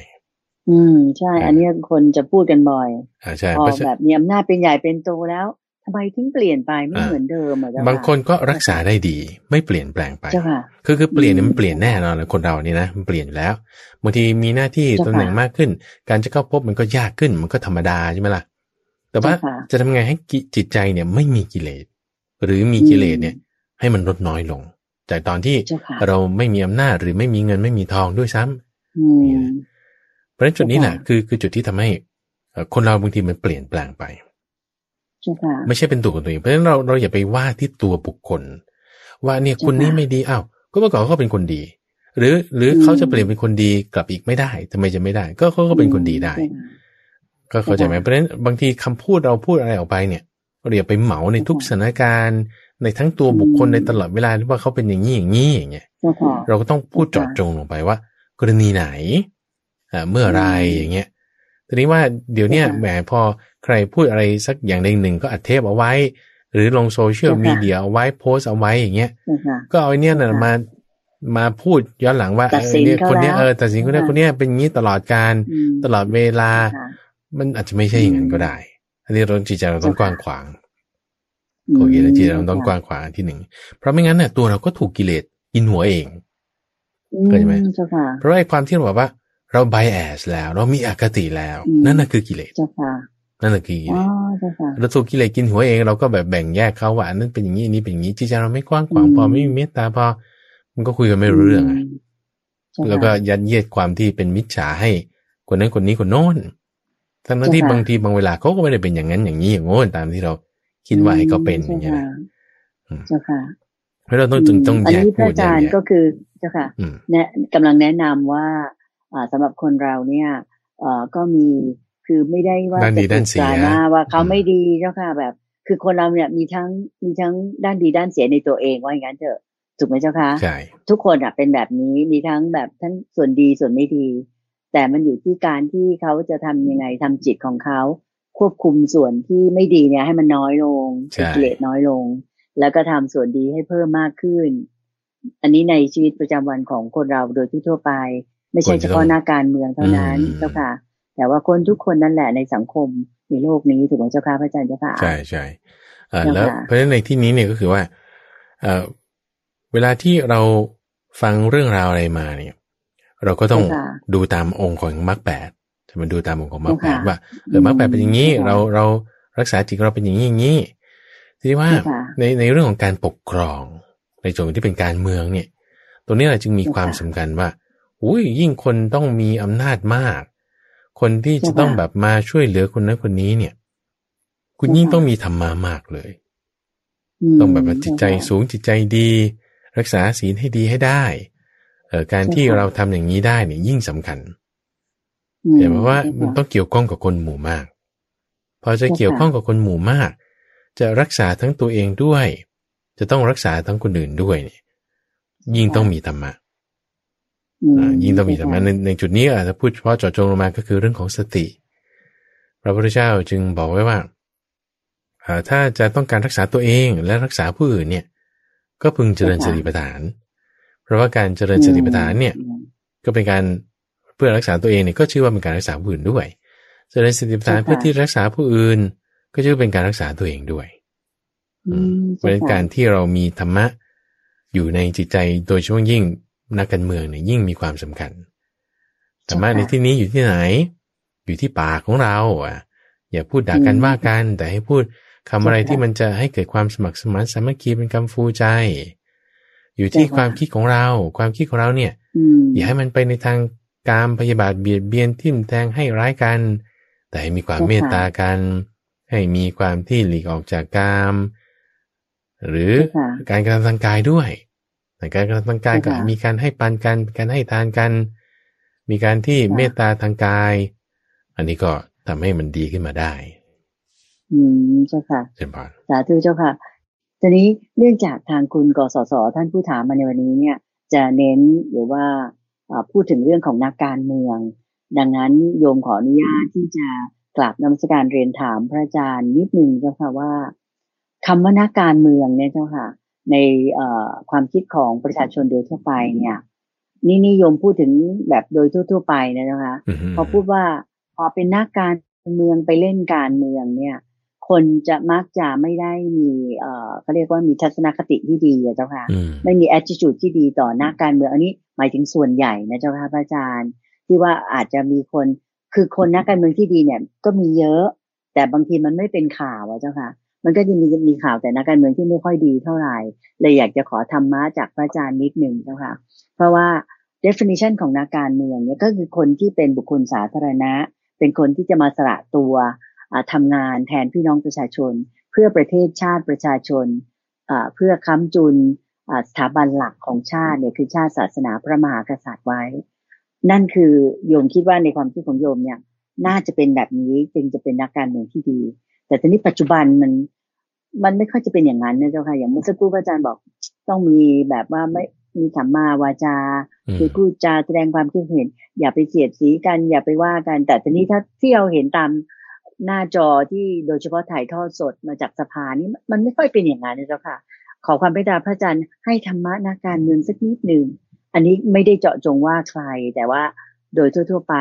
อืมใช่ อันนี้คนจะพูดกันบ่อยอ่าใช่พอแบบมีอำนาจเป็นใหญ่เป็นโตแล้วทำไมทิ้งเปลี่ยนไปไม่เหมือนเดิมอะบางคนก็รักษาได้ดีไม่เปลี่ยนแปลงไปคือคือเปลี่ยนมันเปลี่ยนแน่นอนเลยคนเรานี่นะมันเปลี่ยนแล้วบางทีมีหน้าที่ตำแหน่งมากขึ้น การจะเข้าพบมันก็ยากขึ้นมันก็ธรรมดาใช่ไหมล่ะแต่ว่าจะทำไงให้จิตใจเนี่ยไม่มีกิเลสหรือมีกิเลสเนี่ย ให้มันลดน้อยลง จากตอนที่เราไม่มีอำนาจหรือไม่มีเงินไม่มีทองด้วยซ้ำเพราะฉะนั้นจุดนี้แหละคือคือจุดที่ทำให้คนเราบางทีมันเปลี่ยนแปลงไปไม่ใช่เป็นตัวของตัวเองเพราะฉะนั้นเราเราอย่าไปว่าที่ตัวบุคคล ว่าเนี่ยคนนี้ไม่ดีอ้าวก็เมื่อก่อนเขาเป็นคนดี หรือหรือเขาจะเปลี่ยนเป็นคนดีกลับอีกไม่ได้ทำไมจะไม่ได้ ก็เขาก็เป็นคนดีได้ ก็เข้าใจไหมเพราะฉะนั้นบางทีคำพูดเราพูดอะไรออกไปเนี่ยเราอย่าไปเหมาในทุกสถานการณ์ ในทั้งตัวบุคคลในตลอดเวลาที่ว่าเขาเป็นอย่างนี้อย่างนี้อย่างเงี้ยเราก็ต้องพูดจอดจงลงไปว่า กรณีไหนอ่าเมื่อไรอย่างเงี้ยทีนี้ว่าเดี๋ยวเนี้ยแหมพอใครพูดอะไรสักอย่างใดหนึ่งก็อัดเทปเอาไว้ หรือลงโซเชียลมีเดียเอาไว้โพสเอาไว้อย่างเงี้ยก็เอาเนี้ยน่ะมามาพูดย้อนหลังว่าเออเนี่ยคนเนี้ยเออตัดสินคนเนี้ยคนเนี้ยเป็นอย่างนี้ตลอดการตลอดเวลา มันอาจจะไม่ใช่อย่างนั้นก็ได้ อันนี้เราจิตใจเราต้องกว้างขวาง โอเคแล้วจิตเราต้องกว้างขวางที่หนึ่งเพราะไม่งั้นเนี่ยตัวเราก็ถูกกิเลสกินหัวเองเข้าใจไหมเพราะไอ้ความที่เราบอกว่า เรา bias แล้ว เรามีอคติแล้ว นั่นน่ะคือกิเลสนั่นแหละคือกิเลสเราถูกกิเลสกินหัวเองเราก็แบบแบ่งแยกเขาว่านั่นเป็นอย่างนี้นี่เป็นอย่างนี้จิตใจเราไม่กว้างขวางพอไม่มีเมตตาพอมันก็คุยกันไม่รู้เรื่องอะแล้วก็ยัดเยียดความที่เป็นมิจฉาให้คนนั้นคนนี้คนโน้นทั้งที่บางทีบางเวลาเขาก็ไม่ได้เป็นอย่างนั้นอย่างนี้อย่างโน้นตามที่เรา คิดว่าให้เขาเป็นอย่างนี้เจ้าค่ะเพราะเราต้องจึงต้องแยกพูดอย่างนี้ก็คือเจ้าค่ะเนี่ยกำลังแนะนำว่าอ่าสำหรับคนเราเนี่ยเอ่อก็มีคือไม่ได้ว่าจะถูกกล่าวมาว่าเขาไม่ดีเจ้าค่ะแบบ คือคนเราเนี่ยมีทั้งมีทั้งด้านดีด้านเสียในตัวเองว่าอย่างนั้นเถอะถูกไหมเจ้าคะใช่ทุกคนอะเป็นแบบนี้มีทั้งแบบทั้งส่วนดีส่วนไม่ดี แต่มันอยู่ที่การที่เขาจะทำยังไงทำจิตของเขา ควบคุมส่วนที่ไม่ดีเนี่ยให้มันน้อยลงกิเลสน้อยลง แล้วก็ทำส่วนดีให้เพิ่มมากขึ้น อันนี้ในชีวิตประจำวันของคนเราโดยทั่วไป ไม่ใช่เฉพาะหน้าการเมืองเท่านั้นเจ้าค่ะ แต่ว่าคนทุกคนนั่นแหละในสังคมในโลกนี้ถูกไหมเจ้าค่ะพระอาจารย์เจ้าค่ะใช่ใช่แล้วเพราะฉะนั้นในที่นี้เนี่ยก็คือว่าเเวลาที่เราฟังเรื่องราวอะไรมาเนี่ย เราก็ต้องดูตามองค์ของมรรคแปดจะ มาดูตามองค์ของมรรคแปดว่าเออมรรคแปดเป็นอย่างนี้ เราเรารักษาจิตเราเป็นอย่างนี้อย่างนี้ทีนี้ว่าในในเรื่องของการปกครอง ในส่วนที่เป็นการเมืองเนี่ย ตรงนี้แหละจึงมีความสำคัญว่าอุ้ยยิ่งคนต้องมีอำนาจมาก คนที่จะต้องแบบมาช่วยเหลือคนนั้นคนนี้เนี่ย คุณยิ่งต้องมีธรรมามากเลย ต้องแบบจิตใจสูงจิตใจดี รักษาศีลให้ดีให้ได้เออการที่เราทำอย่างนี้ได้เนี่ยยิ่งสำคัญเห็นไหมว่ามันต้องเกี่ยวข้องกับคนหมู่มาก พอจะเกี่ยวข้องกับคนหมู่มาก จะรักษาทั้งตัวเองด้วย จะต้องรักษาทั้งคนอื่นด้วยเนี่ยยิ่งต้องมีธรรมะยิ่งต้องมีธรรมะในในจุดนี้อาจจะพูดเฉพาะเจาะจงลงมาก็คือเรื่องของสติ พระพุทธเจ้าจึงบอกไว้ว่าถ้าจะต้องการรักษาตัวเองและรักษาผู้อื่นเนี่ย ก็พึงเจริญสติปัฏฐาน เพราะว่าการเจริญสติปัฏฐานเนี่ย ก็เป็นการเพื่อรักษาตัวเองเนี่ยก็ชื่อว่าเป็นการรักษาผู้อื่นด้วยเจริญสติปัฏฐานเพื่อที่รักษาผู้อื่น ก็ชื่อเป็นการรักษาตัวเองด้วยเพราะการที่เรามีธรรมะอยู่ในจิตใจโดยช่วงยิ่งนักการเมืองเนี่ยยิ่งมีความสำคัญธรรมะในที่นี้อยู่ที่ไหน อยู่ที่ปากของเราอะ อย่าพูดด่ากันว่ากัน แต่ให้พูดคำอะไรที่มันจะให้เกิดความสมัครสมานสามัคคีเป็นคำฟูใจ อยู่ที่ความคิดของเรา ความคิดของเราเนี่ย อย่าให้มันไปในทาง การพยาบาทเบียดเบียนทิ่มแทงให้ร้ายกัน แต่ให้มีความเมตตากัน ให้มีความที่หลีกออกจากกามหรือการกระทำทางกายด้วยแต่การกระทำทางกายก็มีการให้ปันกันการให้ทานกัน มีการที่เมตตาทางกาย อันนี้ก็ทำให้มันดีขึ้นมาได้ อืมเจ้าค่ะสาธุเจ้าค่ะทีนี้เนื่องจากทางคุณกสศท่านผู้ถามมาในวันนี้เนี่ย จะเน้นหรือว่า พูดถึงเรื่องของนักการเมือง ดังนั้นโยมขออนุญาตที่จะกราบนมัสการเรียนถามพระอาจารย์นิดนึงเจ้าค่ะว่าคำว่านักการเมืองเนี่ยเจ้าค่ะ ในความคิดของประชาชนโดยทั่วไปเนี่ยนี่นิยมพูดถึงแบบโดยทั่ว ๆ ไปนะเจ้าค่ะพอพูดว่าพอเป็นนักการเมืองไปเล่นการเมืองเนี่ย คนจะมักจะไม่ได้มีเอ่อเขาเรียกว่ามีทัศนคติที่ดีอะเจ้าค่ะ ไม่มี attitude ที่ดีต่อหน้าการเมืองอันนี้ หมายถึงส่วนใหญ่นะเจ้าค่ะพระอาจารย์ ที่ว่าอาจจะมีคนคือคนนักการเมืองที่ดีเนี่ย ก็มีเยอะ แต่บางทีมันไม่เป็นข่าวอะเจ้าค่ะ มันก็จะมีมีข่าวแต่นักการเมืองที่ไม่ค่อยดีเท่าไหร่เลยอยากจะขอธรรมะจากพระอาจารย์นิดหนึ่งเจ้าค่ะ เพราะว่า definition ของนักการเมืองเนี่ยก็คือคนที่เป็นบุคคลสาธารณะ เป็นคนที่จะมาสละตัวทำงานแทนพี่น้องประชาชน เพื่อประเทศชาติประชาชนเพื่อค้ำจุน สถาบันหลักของชาติเนี่ยคือชาติศาสนาพระมหากษัตริย์ไว้ นั่นคือโยมคิดว่าในความคิดของโยมเนี่ย น่าจะเป็นแบบนี้จึงจะเป็นนักการเมืองที่ดี แต่ตอนนี้ปัจจุบันมันมันไม่ค่อยจะเป็นอย่างนั้นนะเจ้าค่ะ อย่างเมื่อสักครู่พระอาจารย์บอกต้องมีแบบว่าไม่มีสัมมาวาจาคือพูดจาแสดงความคิดเห็น อย่าไปเสียดสีกัน อย่าไปว่ากัน แต่ตอนนี้ถ้าที่เราเห็นตามหน้าจอที่โดยเฉพาะถ่ายทอดสดมาจากสภานี่มันไม่ค่อยเป็นอย่างนั้นนะเจ้าค่ะ ขอความเมตตาพระอาจารย์ให้ธรรมะนักการเมืองสักนิดหนึ่ง อันนี้ไม่ได้เจาะจงว่าใคร แต่ว่าโดยทั่ว ๆ ไป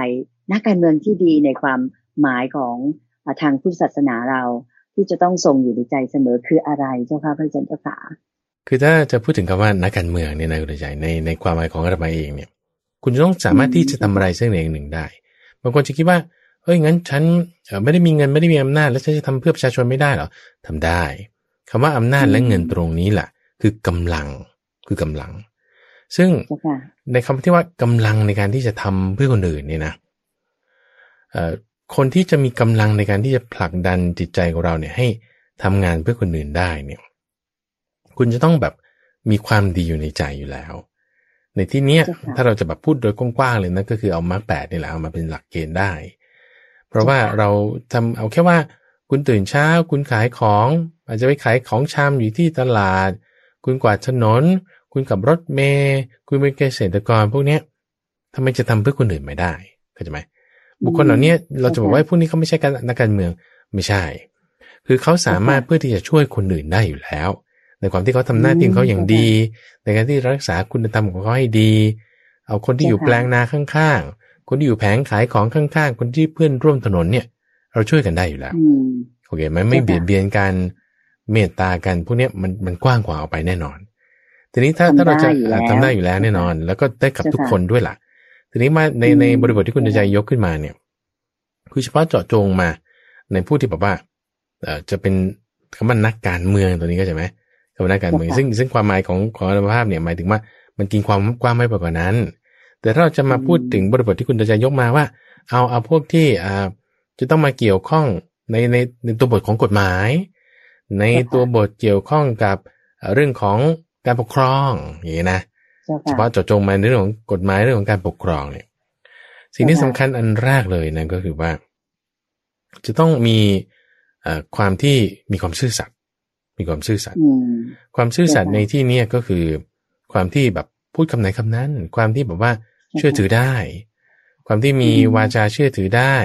นักการเมืองที่ดีในความหมายของทางพุทธศาสนาเราที่จะต้องทรงอยู่ในใจเสมอคืออะไรเจ้าค่ะพระอาจารย์เจ้าค่ะคือถ้าจะพูดถึงคำว่านักการเมืองเนี่ยนะคุณใจในในความหมายของอาตมาเองเนี่ย คุณต้องสามารถที่จะทำอะไรสักอย่างหนึ่งได้บางคนจะคิดว่าเฮ้ยงั้นฉันไม่ได้มีเงินไม่ได้มีอำนาจแล้วฉันจะทำเพื่อประชาชนไม่ได้หรอทำได้ คำว่าอำนาจและเงินตรงนี้แหละคือกำลังคือกำลัง ซึ่งในคำที่ว่ากำลังในการที่จะทำเพื่อคนอื่นเนี่ยนะคนที่จะมีกำลังในการที่จะผลักดันจิตใจของเราเนี่ยให้ทำงานเพื่อคนอื่นได้เนี่ย คุณจะต้องแบบมีความดีอยู่ในใจอยู่แล้ว ในที่นี้ถ้าเราจะแบบพูดโดยกว้างๆเลยนะก็คือเอามาแปดนี่แหละเอามาเป็นหลักเกณฑ์ได้ เพราะว่าเราทำเอาแค่ว่า คุณตื่นเช้า คุณขายของ อาจจะไปขายของชามอยู่ที่ตลาด คุณกวาดถนน คุณกับรถเมย์คุณเป็นเกษตรกรพวกเนี้ยทำไมจะทำเพื่อคนอื่นไม่ได้เข้าใจไหมบุคคลเหล่านี้เราจะบอกว่าพวกนี้เขาไม่ใช่การนักการเมืองไม่ใช่ คือเขาสามารถเพื่อที่จะช่วยคนอื่นได้อยู่แล้ว ในความที่เขาทำหน้าที่เขาอย่างดี ในการที่รักษาคุณธรรมของเขาให้ดี เอาคนที่อยู่แปลงนาข้างๆ คนที่อยู่แผงขายของข้างๆ คนที่เพื่อนร่วมถนนเนี่ย เราช่วยกันได้อยู่แล้วโอเคไหมไม่เบียดเบียนกัน เมตตากันพวกนี้มันมันกว้างกว่าออกไปแน่นอน ทีนี้ถ้าถ้าเราจะทำได้อยู่แล้วแน่นอน แล้วก็ได้กับทุกคนด้วยล่ะ ทีนี้มาในในบริบทที่คุณใจยกขึ้นมาเนี่ย คือเฉพาะเจาะจงมาในผู้ที่แบบว่าเอ่อจะเป็นคำว่านักการเมืองตัวนี้ก็ใช่ไหมกับนักการเมืองซึ่งซึ่งความหมายของของอนุภาพเนี่ยหมายถึงว่ามันกินความกว้างไม่ไปกว่านั้น แต่ถ้าเราจะมาพูดถึงบริบทที่คุณจะยกมาว่า เอาเอาพวกที่อ่าจะต้องมาเกี่ยวข้องในในในตัวบทของกฎหมาย ในตัวบทเกี่ยวข้องกับเรื่องของการปกครองอย่างนี้นะเฉพาะเจาะจงมาในเรื่องของกฎหมายเรื่องของการปกครองเนี่ยสิ่งที่สำคัญอันแรกเลยนะก็คือว่า จะต้องมีความที่มีความซื่อสัตย์มีความซื่อสัตย์ความซื่อสัตย์ในที่นี้ก็คือ ความที่แบบพูดคำไหนคำนั้น ความที่แบบว่าเชื่อถือได้ ความที่มีวาจาเชื่อถือได้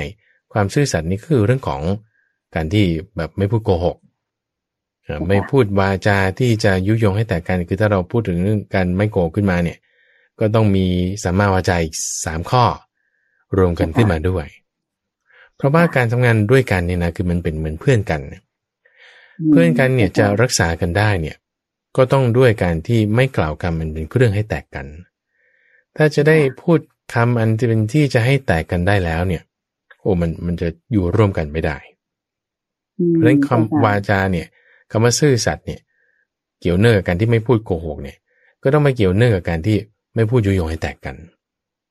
ความซื่อสัตย์นี้คือเรื่องของการที่แบบไม่พูดโกหก ไม่พูดวาจาที่จะยุยงให้แต่กันคือถ้าเราพูดถึงเรื่องการไม่โกขึ้นมาเนี่ย ก็ต้องมีสัมมาวาจาอีกสามข้อ รวมกันขึ้นมาด้วย เพราะว่าการทำงานด้วยกันเนี่ยนะคือมันเป็นเหมือนเพื่อนกัน เพื่อนกันเนี่ยจะรักษากันได้เนี่ย ก็ต้องด้วยการที่ไม่กล่าวคำมันเป็นเครื่องให้แตกกัน ถ้าจะได้พูดคำอันที่เป็นที่จะให้แตกกันได้แล้วเนี่ย โอ้มันมันจะอยู่ร่วมกันไม่ได้ เพราะฉะนั้นคำวาจาเนี่ย คำว่าซื่อสัตย์เนี่ยเกี่ยวเนื่องกับการที่ไม่พูดโกหกเนี่ย ก็ต้องมาเกี่ยวเนื่องกับการที่ไม่พูดยุยงให้แตกกัน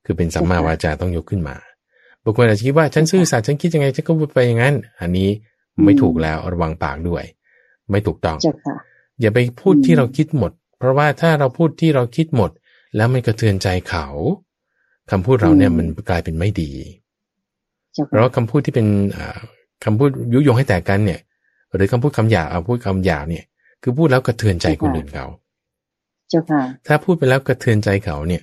คือเป็นสัมมาวาจาต้องยกขึ้นมาบางคนอาจจะคิดว่าฉันซื่อสัตย์ฉันคิดยังไงฉันก็พูดไปอย่างนั้น อันนี้ไม่ถูกแล้วระวังปากด้วย ไม่ถูกต้องอย่าไปพูดที่เราคิดหมด เพราะว่าถ้าเราพูดที่เราคิดหมด แล้วมันกระเทือนใจเขาคำพูดเราเนี่ยมันกลายเป็นไม่ดี เพราะคำพูดที่เป็นคำพูดยุยงให้แตกกันเนี่ย หรือคำพูดคำหยาบเอาพูดคำหยาบเนี่ย คือพูดแล้วกระเทือนใจคนอื่นเขาถ้าพูดไปแล้วกระเทือนใจเขาเนี่ย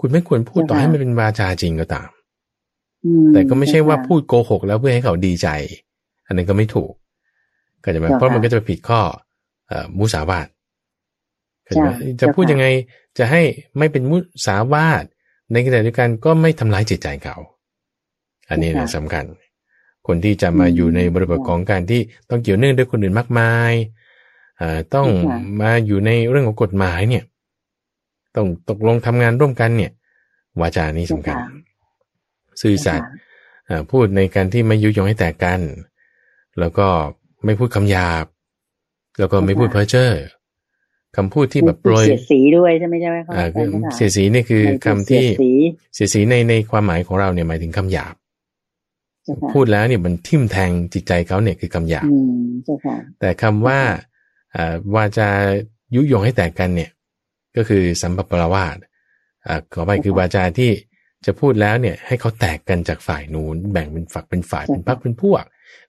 คุณไม่ควรพูดต่อให้มันเป็นวาจาจริงก็ตาม แต่ก็ไม่ใช่ว่าพูดโกหก แล้วเพื่อให้เขาดีใจ อันนั้นก็ไม่ถูกก็จะมาเพราะมันก็จะผิดข้อมุสาวาทจะพูดยังไงจะให้ไม่เป็นมุสาวาทในขณะเดียวกันก็ไม่ทำร้ายจิตใจเขา อันนี้นะสำคัญ คนที่จะมาอยู่ในบริบทของการที่ต้องเกี่ยวเนื่องด้วยคนอื่นมากมายต้องมาอยู่ในเรื่องของกฎหมายเนี่ย ต้องตกลงทำงานร่วมกันเนี่ย วาจานี้สำคัญ สื่อสัตย์พูดในการที่ไม่ยุยงให้แตกกัน แล้วก็ไม่พูดคำหยาบ แล้วก็ไม่พูดเพ้อเจ้อคำพูดที่แบบโปรยเสียสีด้วยใช่ไหมใช่ไหมครับเสียสีนี่คือคำที่เสียสีในในความหมายของเราเนี่ยหมายถึงคำหยาบ พูดแล้วเนี่ยมันทิ่มแทงจิตใจเขาเนี่ยคือคำหยาบแต่คำว่าวาจายุยงให้แตกกันเนี่ย ก็คือสัมปปราวาสขอไปคือวาจาที่จะพูดแล้วเนี่ย ให้เขาแตกกันจากฝ่ายนู้นแบ่งเป็นฝักเป็นฝ่ายเป็นพักเป็นพวก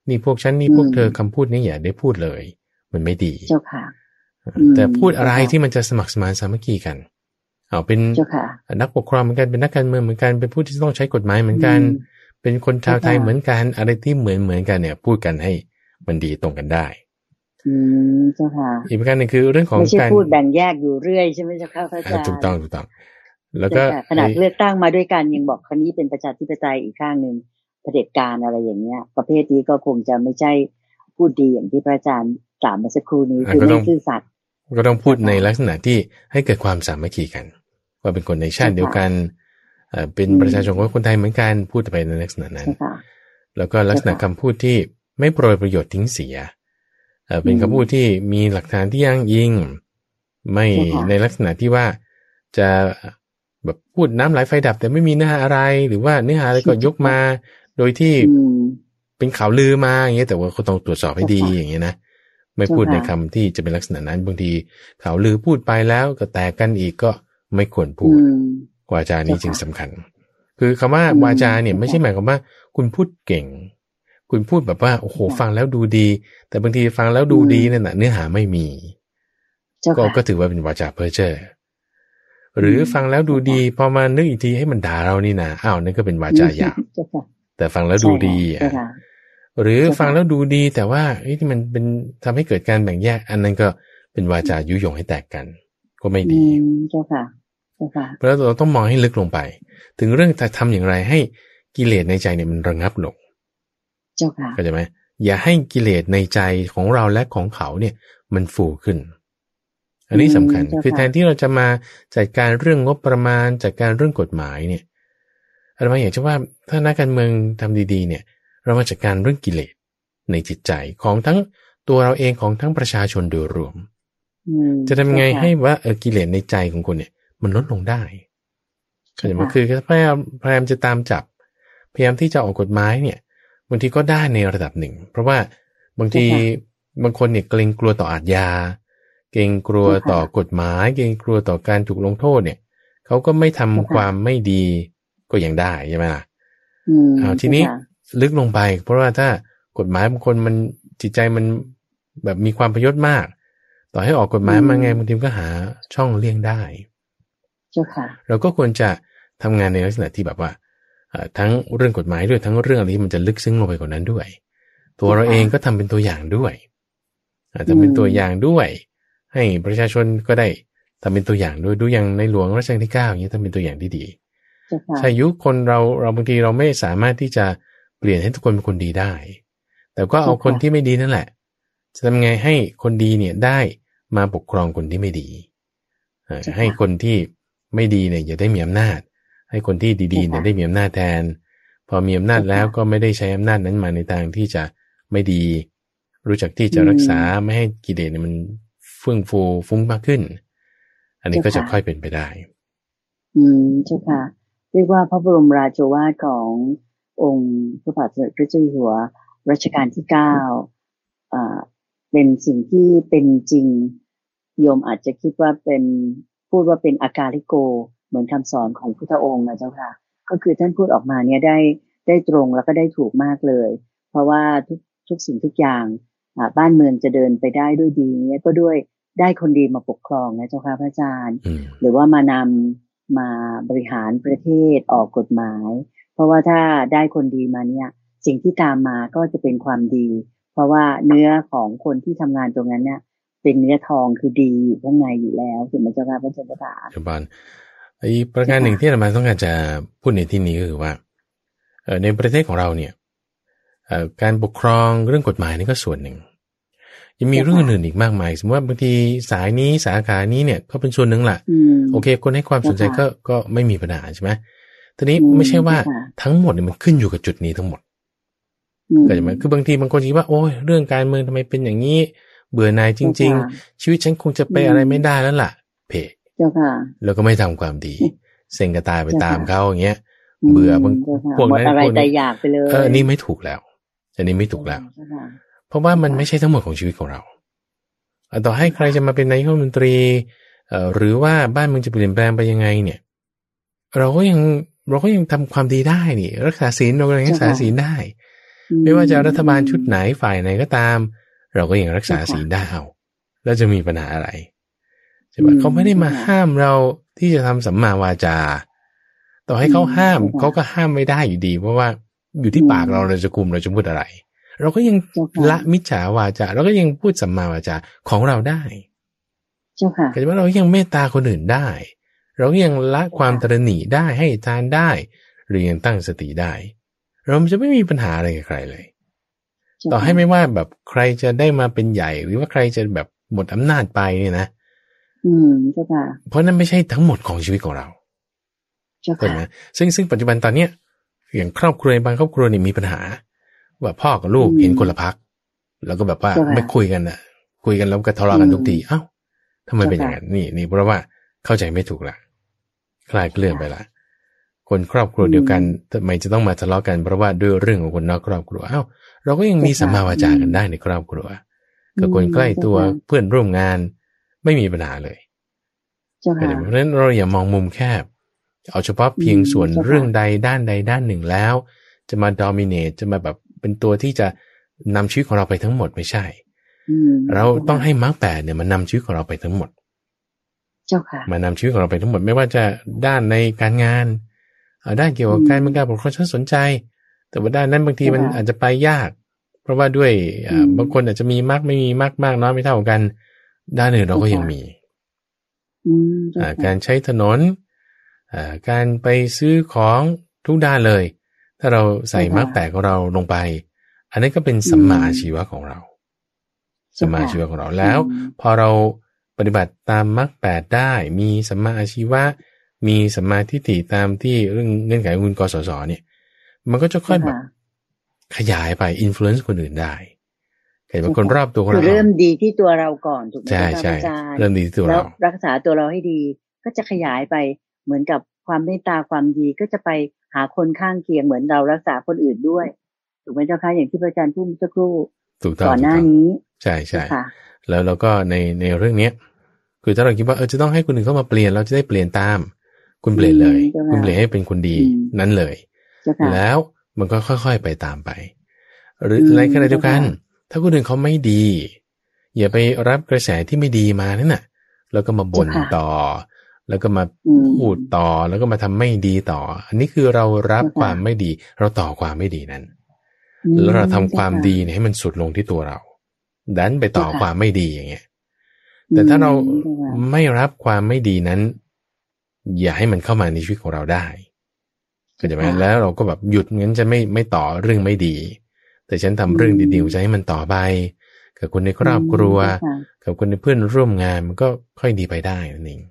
นี่พวกฉันนี่พวกเธอคำพูดนี้อย่าได้พูดเลย มันไม่ดีเจ้าค่ะแต่พูดอะไรที่มันจะสมัครสมานสามัคคีกัน เอาเป็นนักปกครองเหมือนกันเป็นนักการเมืองเหมือนกันเป็นผู้ที่ต้องใช้กฎหมายเหมือนกัน เป็นคนชาวไทยเหมือนกันอะไรที่เหมือนเหมือนกันเนี่ย พูดกันให้มันดีตรงกันได้อืมเจ้าค่ะอีกประการหนึ่งคือเรื่องของการพูดแบ่งแยกอยู่เรื่อยใช่ไหมเจ้าค่ะพระอาจารย์ถูกต้องถูกต้อง แล้วก็ขนาดเลือกตั้งมาด้วยกันยังบอกคนนี้เป็นประชาธิปไตยอีกข้างหนึ่งเผด็จการอะไรอย่างเงี้ย ประเภทนี้ก็คงจะไม่ใช่พูดดีอย่างที่พระอาจารย์กล่าวมาสักครู่นี้คือไม่ซื่อสัตย์ก็ต้องพูดในลักษณะที่ให้เกิดความสามัคคีกัน ว่าเป็นคนในชาติเดียวกัน เป็นประชาชนของคนไทยเหมือนกันพูดไปในลักษณะนั้น แล้วก็ลักษณะคำพูดที่ไม่โปรยประโยชน์ทิ้งเสียเป็นคำพูดที่มีหลักฐานที่ยั่งยิง ไม่ในลักษณะที่ว่าจะแบบพูดน้ำไหลไฟดับ แต่ไม่มีเนื้อหาอะไร หรือว่าเนื้อหาอะไรก็ยกมา โดยที่เป็นข่าวลือมาอย่างเงี้ยแต่ว่าเขาต้องตรวจสอบให้ดีอย่างเงี้ยนะไม่พูดในคำที่จะเป็นลักษณะนั้นบางทีข่าวลือพูดไปแล้วก็แตกกันอีกก็ไม่ควรพูด วาจานี้จึงสำคัญ คือคำว่าวาจาเนี่ยไม่ใช่หมายความว่า คุณพูดเก่ง คุณพูดแบบว่าโอ้โหฟังแล้วดูดี แต่บางทีฟังแล้วดูดีนั่นแหะเนื้อหาไม่มี ก็ก็ถือว่าเป็นวาจาเพ้อเจ้อหรือฟังแล้วดูดี พอมานึกอีกทีให้มันด่าเรานี่นะอ้าวนั่นก็เป็นวาจาหยาบแต่ฟังแล้วดูดีอะหรือฟังแล้วดูดีแต่ว่าที่มันเป็นทำให้เกิดการแบ่งแยก อันนั้นก็เป็นวาจายุยงให้แตกกัน ก็ไม่ดีเจ้าค่ะ เพราะเราต้องมองให้ลึกลงไป ถึงเรื่องจะทำอย่างไรให้กิเลสในใจเนี่ยมันระงับลงเจ้าค่ะเข้าใจไหมอย่าให้กิเลสในใจของเราและของเขาเนี่ย มันฟูขึ้น อันนี้สำคัญคือแทนที่เราจะมาจัดการเรื่องงบประมาณจัดการเรื่องกฎหมายเนี่ยอะไรมาอย่างเช่นว่าถ้านักการเมืองทำดีๆ เนี่ย เรามาจัดการเรื่องกิเลสในจิตใจของทั้งตัวเราเองของทั้งประชาชนโดยรวม จะทำไงให้ว่าเออกิเลสในใจของคนเนี่ย มันลดลงได้เข้าใจไหมคือพยายามพยายามจะตามจับ พยายามที่จะออกกฎหมายเนี่ยบางทีก็ได้ในระดับหนึ่ง เพราะว่าบางทีบางคนเนี่ยเกรงกลัวต่ออาทยา เกรงกลัวต่อกฎหมาย เกรงกลัวต่อการถูกลงโทษเนี่ยเขาก็ไม่ทำความไม่ดีก็ยังได้ใช่ไหมล่ะเอาทีนี้ลึกลงไป เพราะว่าถ้ากฎหมายบางคนมันจิตใจมันแบบมีความประยชน์มาก ต่อให้ออกกฎหมายมาไงบางทีก็หาช่องเลี่ยงได้ เราก็ควรจะทำงานในลักษณะที่แบบว่าทั้งเรื่องกฎหมายด้วยทั้งเรื่องอะไรที่มันจะลึกซึ้งลงไปกว่านั้นด้วย ตัวเราเองก็ทำเป็นตัวอย่างด้วยอาจจะเป็นตัวอย่างด้วย ให้ประชาชนก็ได้ทำเป็นตัวอย่างด้วยดูอย่างในหลวงรัชกาลที่เก้าอย่างนี้ทำเป็นตัวอย่างที่ดีใช่ยุคคนเราเราบางทีเราไม่สามารถที่จะเปลี่ยนให้ทุกคนเป็นคนดีได้ แต่ก็เอาคนที่ไม่ดีนั่นแหละ จะทำไงให้คนดีเนี่ยได้มาปกครองคนที่ไม่ดีให้คนที่ ไม่ดีเนี่ยอย่าได้มีอำนาจ ให้คนที่ดีๆเนี่ยได้มีอำนาจแทน พอมีอำนาจแล้วก็ไม่ได้ใช้อำนาจนั้นมาในทางที่จะไม่ดี รู้จักที่จะรักษาไม่ให้กิเลสเนี่ยมันเฟื่องฟูฟุ้งมากขึ้น อันนี้ก็จะค่อยเป็นไปได้ อืมเจ้าค่ะ เรียกว่าพระบรมราโชวาทขององค์พระบาทสมเด็จพระเจ้าอยู่หัวรัชกาลที่เก้าอ่าเป็นสิ่งที่เป็นจริงโยมอาจจะคิดว่าเป็น พูดว่าเป็นอาการลิโก เหมือนคำสอนของพุทธองค์นะเจ้าค่ะ ก็คือท่านพูดออกมาเนี่ยได้ได้ตรงแล้วก็ได้ถูกมากเลย เพราะว่าทุกทุกสิ่งทุกอย่างบ้านเมืองจะเดินไปได้ด้วยดีเนี่ยก็ด้วยได้คนดีมาปกครองนะเจ้าค่ะพระอาจารย์ หรือว่ามานำมาบริหารประเทศออกกฎหมาย เพราะว่าถ้าได้คนดีมาเนี่ย สิ่งที่ตามมาก็จะเป็นความดี เพราะว่าเนื้อของคนที่ทำงานตรงนั้นเนี่ย เป็นเนื้อทองคือดีอยู่ข้างในอยู่แล้วถึงมันจะมาเป็นเจ้าค่ะจุบันอีกประการหนึ่งที่เรามาต้องการจะพูดในที่นี้ก็คือว่าในประเทศของเราเนี่ยการปกครองเรื่องกฎหมายนี่ก็ส่วนหนึ่ง ยังมีเรื่องอื่นอีกมากมาย สมมติว่าบางทีสายนี้สาขานี้เนี่ยก็เป็นส่วนหนึ่งแหละโอเค คนให้ความสนใจก็ก็ไม่มีปัญหาใช่ไหมทีนี้ไม่ใช่ว่าทั้งหมดเนี่ยมันขึ้นอยู่กับจุดนี้ทั้งหมดก็จะมาคือบางทีบางคนคิดว่าโอ้ยเรื่องการเมืองทำไมเป็นอย่างนี้ เบื่อหน่ายจริง ๆ ชีวิตฉันคงจะไปอะไรไม่ได้แล้วล่ะ เพเจ้าค่ะแล้วก็ไม่ทำความดี เซ็งกระตายไปตามเขาอย่างเงี้ย เบื่อบางพวกนั้นอะไรแต่อยากไปเลยเออนี่ไม่ถูกแล้ว อันนี้ไม่ถูกแล้ว เพราะว่ามันไม่ใช่ทั้งหมดของชีวิตของเราต่อให้ใครจะมาเป็นนายกรัฐมนตรีหรือว่าบ้านเมืองจะเปลี่ยนแปลงไปยังไงเนี่ย เราก็ยังเราก็ยังทำความดีได้นี่ รักษาศีลเราก็ยังรักษาศีลได้ ไม่ว่าจะรัฐบาลชุดไหนฝ่ายไหนก็ตาม เราก็ยังรักษาศีลได้เอาแล้วจะมีปัญหาอะไรใช่ไหมเขาไม่ได้มาห้ามเราที่จะทำสัมมาวาจา ต่อให้เขาห้ามเขาก็ห้ามไม่ได้อยู่ดี เพราะว่าอยู่ที่ปากเราเราจะคุมเราจะพูดอะไร เราก็ยังละมิจฉาวาจาเราก็ยังพูดสัมมาวาจาของเราได้เจ้าค่ะแต่ว่าเรายังเมตตาคนอื่นได้ เรายังละความตรณีได้ให้ทานได้ หรือยังตั้งสติได้ เราจะไม่มีปัญหาอะไรกับใครเลย ต่อให้ไม่ว่าแบบใครจะได้มาเป็นใหญ่ หรือว่าใครจะแบบหมดอำนาจไปเนี่ยนะ อืมเจ้าค่ะ เพราะนั้นไม่ใช่ทั้งหมดของชีวิตของเราเจ้าค่ะซึ่งซึ่งปัจจุบันตอนเนี้ยอย่างครอบครัวบางครอบครัวนี่มีปัญหา ว่าพ่อกับลูกเห็นคนละพัก แล้วก็แบบว่าไม่คุยกันอะ คุยกันแล้วก็ทะเลาะกันทุกทีเอ้าทำไมเป็นอย่างนั้นนี่นี่เพราะว่าเข้าใจไม่ถูกละคลายเคลื่อนไปละ คนครอบครัวเดียวกันทำไมจะต้องมาทะเลาะกันเพราะว่าด้วยเรื่องของคนนอกครอบครัวเอ้าเราก็ยังมีสัมมาวาจากันได้ในครอบครัวกับคนใกล้ตัวเพื่อนร่วมงานไม่มีปัญหาเลยเพราะฉะนั้นเราอย่ามองมุมแคบ เอาเฉพาะเพียงส่วนเรื่องใดด้านใดด้านหนึ่งแล้ว จะมาดอมิเนตจะมาแบบเป็นตัวที่จะนำชีวิตของเราไปทั้งหมดไม่ใช่ เราต้องให้มรรคแปดเนี่ยมันนำชีวิตของเราไปทั้งหมด เจ้าค่ะ มานำชีวิตของเราไปทั้งหมดไม่ว่าจะด้านในการงาน ด้านเกี่ยวกับการเมืองการปกครองฉันสนใจ แต่ว่าด้านนั้นบางทีมันอาจจะไปยาก เพราะว่าด้วยบางคนอาจจะมีมากไม่มีมากมากน้อยไม่เท่ากัน ด้านอื่นเราก็ยังมีการใช้ถนนการไปซื้อของทุกด้านเลย ถ้าเราใส่มรรคแปดของเราลงไป อันนี้ก็เป็นสัมมาชีวะของเราสัมมาชีวะของเราแล้ว พอเราปฏิบัติตามมรรคแปดได้ มีสัมมาอาชีวะ มีสัมมาทิฏฐิตามที่เรื่องเงื่อนไขคุณกสศเนี่ย มันก็จะค่อยแบบขยายไป influence คนอื่นได้เห็นว่าคนรอบตัวเราเริ่มดีที่ตัวเราก่อนถูกไหมใช่ใช่เริ่มดีที่ตัวเรารักษาตัวเราให้ดี ก็จะขยายไปเหมือนกับความเมตตาความดีก็จะไปหาคนข้างเคียงเหมือนเรารักษาคนอื่นด้วยถูกไหมเจ้าคะอย่างที่พระอาจารย์พูดเมื่อสักครู่ถูกต้องก่อนหน้านี้ ใช่ใช่แล้วเราก็ในในเรื่องเนี้ย คือถ้าเราคิดว่าเออจะต้องให้คนอื่นเข้ามาเปลี่ยนเราจะได้เปลี่ยนตาม คุณเปลี่ยนเลย คุณเปลี่ยนให้เป็นคนดีนั้นเลย แล้วมันก็ค่อยๆไปตามไป หรือในขณะเดียวกัน ถ้าคนอื่นเขาไม่ดี อย่าไปรับกระแสที่ไม่ดีมานั่นน่ะ แล้วก็มาบ่นต่อ แล้วก็มาพูดต่อแล้วก็มาทำไม่ดีต่อ อันนี้คือเรารับความไม่ดี เราต่อความไม่ดีนั้น แล้วเราทำความดีเนี่ยให้มันสุดลงที่ตัวเรา ดันไปต่อความไม่ดีอย่างเงี้ยแต่ถ้าเราไม่รับความไม่ดีนั้น อย่าให้มันเข้ามาในชีวิตของเราได้ก็จะไหมแล้วเราก็แบบหยุดงั้นจะไม่ไม่ต่อเรื่องไม่ดี แต่ฉันทำเรื่องดีๆจะให้มันต่อไปกับคนในครอบครัว กับคนในเพื่อนร่วมงานมันก็ค่อยดีไปได้นั่นเอง